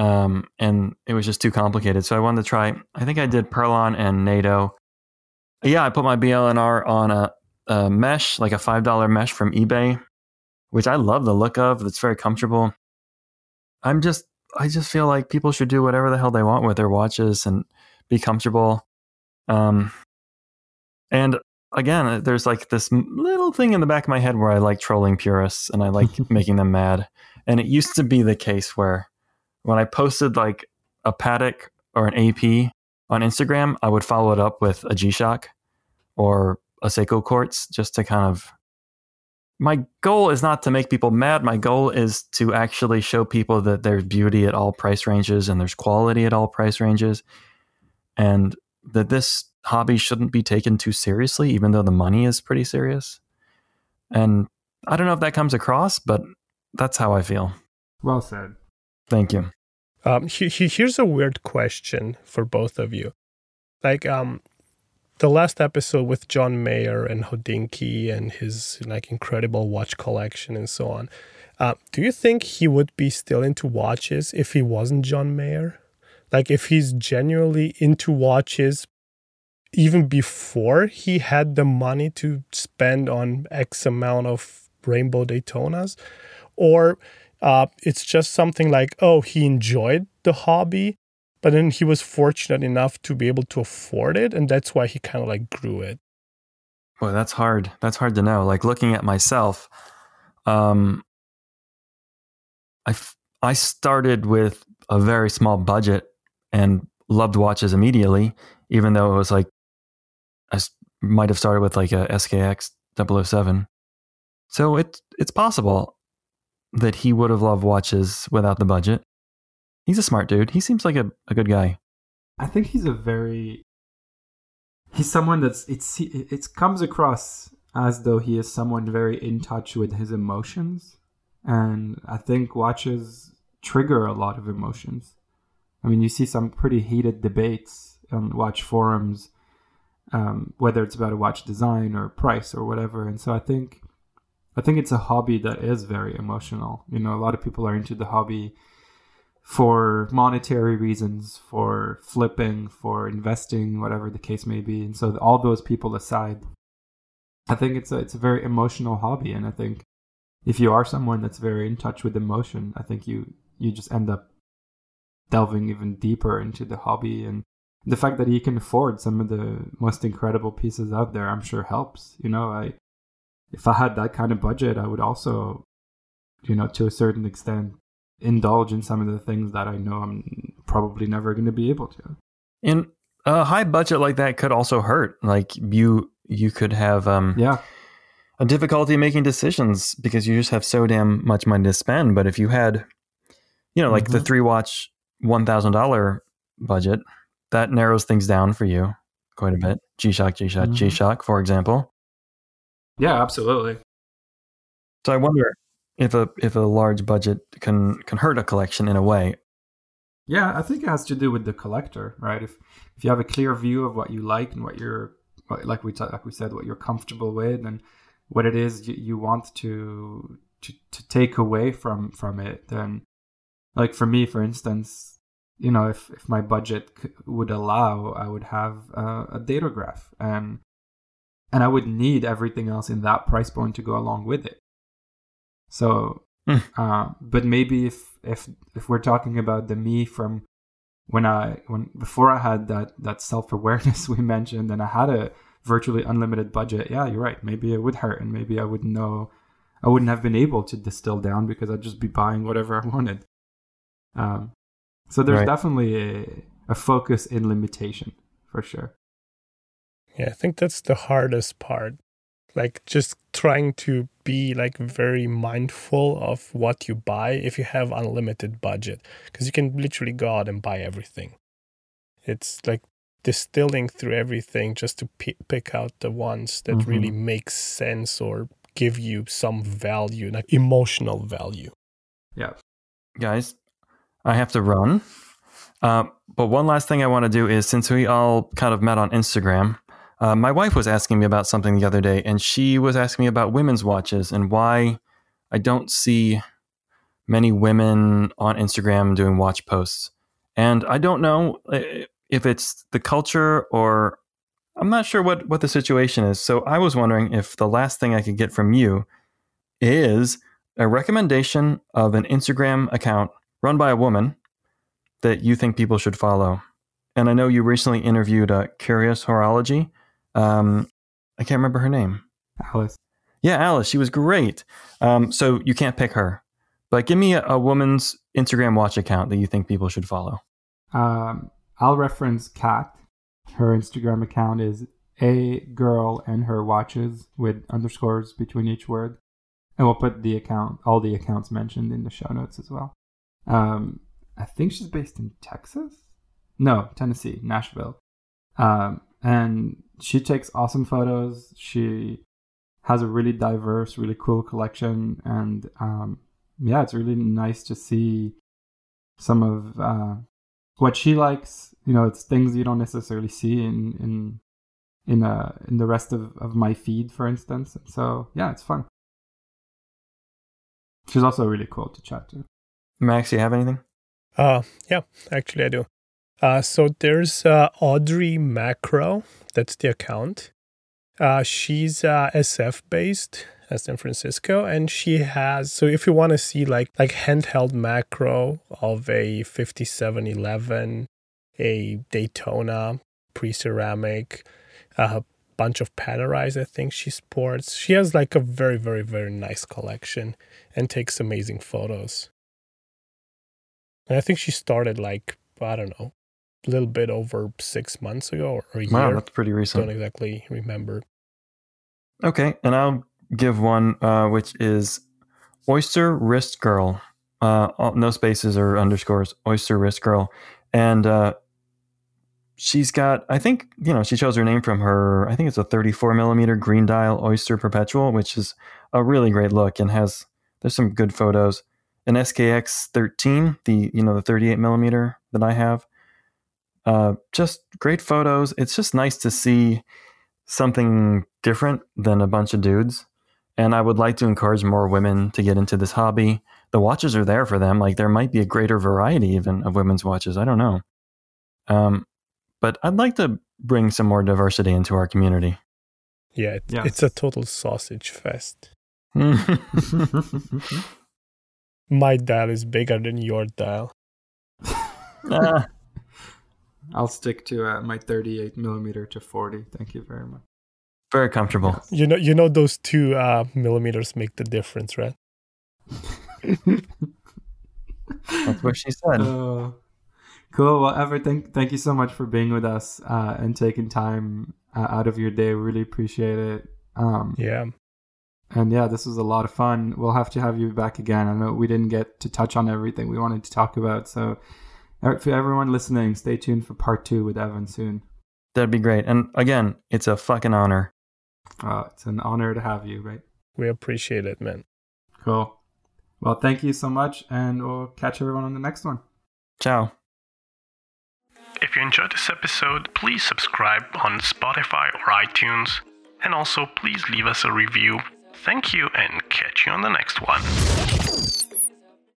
Um, and it was just too complicated. So I wanted to try. I think I did Perlon and NATO. Yeah, I put my BLNR on a, a mesh, like a five dollar mesh from eBay, which I love the look of. It's very comfortable. I'm just. I just feel like people should do whatever the hell they want with their watches and be comfortable. Um, and again, there's like this little thing in the back of my head where I like trolling purists and I like making them mad. And it used to be the case where when I posted like a Patek or an AP on Instagram, I would follow it up with a G Shock or a Seiko Quartz just to kind of. My goal is not to make people mad. My goal is to actually show people that there's beauty at all price ranges and there's quality at all price ranges. And that this hobby shouldn't be taken too seriously, even though the money is pretty serious. And I don't know if that comes across, but that's how I feel. Well said. Thank you. Um, he, he, here's a weird question for both of you. Like, um, the last episode with John Mayer and Hodinkee and his like incredible watch collection and so on. Uh, do you think he would be still into watches if he wasn't John Mayer? Like if he's genuinely into watches even before he had the money to spend on X amount of Rainbow Daytonas? Or uh, it's just something like, oh, he enjoyed the hobby, but then he was fortunate enough to be able to afford it, and that's why he kind of like grew it. Well, that's hard. That's hard to know. Like looking at myself, um, I I started with a very small budget and loved watches immediately, even though it was like I might have started with like a SKX 007. So it's it's possible that he would have loved watches without the budget. He's a smart dude. He seems like a, a good guy. I think he's a very he's someone that's it's it comes across as though he is someone very in touch with his emotions and I think watches trigger a lot of emotions. I mean, you see some pretty heated debates on watch forums, um, whether it's about a watch design or price or whatever. And so I think I think it's a hobby that is very emotional. You know, a lot of people are into the hobby for monetary reasons, for flipping, for investing, whatever the case may be. And so all those people aside, I think it's a it's a very emotional hobby and I think if you are someone that's very in touch with emotion, I think you you just end up delving even deeper into the hobby and the fact that he can afford some of the most incredible pieces out there, I'm sure helps. You know, I if I had that kind of budget, I would also, you know, to a certain extent, indulge in some of the things that I know I'm probably never going to be able to. And a high budget like that could also hurt. Like you, you could have, um, yeah, a difficulty making decisions because you just have so damn much money to spend. But if you had, you know, like mm-hmm. the three watch one thousand dollar budget, that narrows things down for you quite a bit. G Shock, G Shock, mm-hmm. G Shock, for example. Yeah, absolutely. So I wonder if a if a large budget can can hurt a collection in a way. Yeah, I think it has to do with the collector, right? If if you have a clear view of what you like and what you're like we like we said what you're comfortable with and what it is you, you want to, to to take away from from it, then like for me, for instance, you know, if if my budget would allow, I would have uh, a datograph and and I would need everything else in that price point to go along with it. So, mm. uh, but maybe if if if we're talking about the me from when I when before I had that that self awareness we mentioned, and I had a virtually unlimited budget, yeah, you're right. Maybe it would hurt, and maybe I wouldn't know, I wouldn't have been able to distill down because I'd just be buying whatever I wanted. Um, so there's right. definitely a, a focus in limitation for sure. Yeah, I think that's the hardest part. Like just trying to be like very mindful of what you buy if you have unlimited budget because you can literally go out and buy everything. It's like distilling through everything just to p- pick out the ones that mm-hmm. really make sense or give you some value, like emotional value. Yeah. Guys, I have to run. Uh, but one last thing I want to do is since we all kind of met on Instagram, uh, my wife was asking me about something the other day, and she was asking me about women's watches and why I don't see many women on Instagram doing watch posts. And I don't know uh, if it's the culture or I'm not sure what, what the situation is. So I was wondering if the last thing I could get from you is a recommendation of an Instagram account run by a woman that you think people should follow. And I know you recently interviewed uh, Curious Horology. Um, I can't remember her name. Alice. Yeah, Alice. She was great. Um, so you can't pick her, but give me a, a, woman's Instagram watch account that you think people should follow. Um, I'll reference Kat. Her Instagram account is a girl and her watches with underscores between each word, and we'll put the account, all the accounts mentioned in the show notes as well. Um, I think she's based in Texas. No, Tennessee, Nashville. Um, and she takes awesome photos. She has a really diverse, really cool collection, and um, yeah, it's really nice to see some of uh, what she likes. You know, it's things you don't necessarily see in in in uh in the rest of, of my feed, for instance. so yeah, it's fun. She's also really cool to chat to. Max, you have anything? Uh, yeah, actually I do. Uh, so there's uh, Audrey Macro. That's the account. Uh, she's uh, SF based uh, San Francisco, and she has. So if you want to see like like handheld macro of a 5711, a Daytona pre ceramic, a bunch of Panerais, I think she sports. She has like a very very very nice collection and takes amazing photos. And I think she started like I don't know a little bit over six months ago or a year. Wow, that's pretty recent. Don't exactly remember. Okay, and I'll give one uh, which is Oyster Wrist Girl. Uh, no spaces or underscores. Oyster Wrist Girl, and uh, she's got. I think you know she chose her name from her. I think it's a 34 millimeter green dial Oyster Perpetual, which is a really great look and has. There's some good photos. An SKX 13, the you know the 38 millimeter that I have, uh, just great photos. It's just nice to see something different than a bunch of dudes. And I would like to encourage more women to get into this hobby. The watches are there for them. Like there might be a greater variety even of women's watches. I don't know. Um, but I'd like to bring some more diversity into our community. Yeah, it, yes. it's a total sausage fest. My dial is bigger than your dial. uh, I'll stick to uh, my 38 millimeter to 40. Thank you very much. Very comfortable. Yes. You know, you know those two uh, millimeters make the difference, right? That's what she said. Uh, cool. Well, Evan, thank thank you so much for being with us uh, and taking time uh, out of your day. Really appreciate it. Um, yeah. And yeah, this was a lot of fun. We'll have to have you back again. I know we didn't get to touch on everything we wanted to talk about, so for everyone listening, stay tuned for part two with Evan soon. That'd be great. And again, it's a fucking honor. Uh, it's an honor to have you, right? We appreciate it, man. Cool. Well, thank you so much, and we'll catch everyone on the next one. Ciao. If you enjoyed this episode, please subscribe on Spotify or iTunes. And also, please leave us a review. Thank you, and catch you on the next one.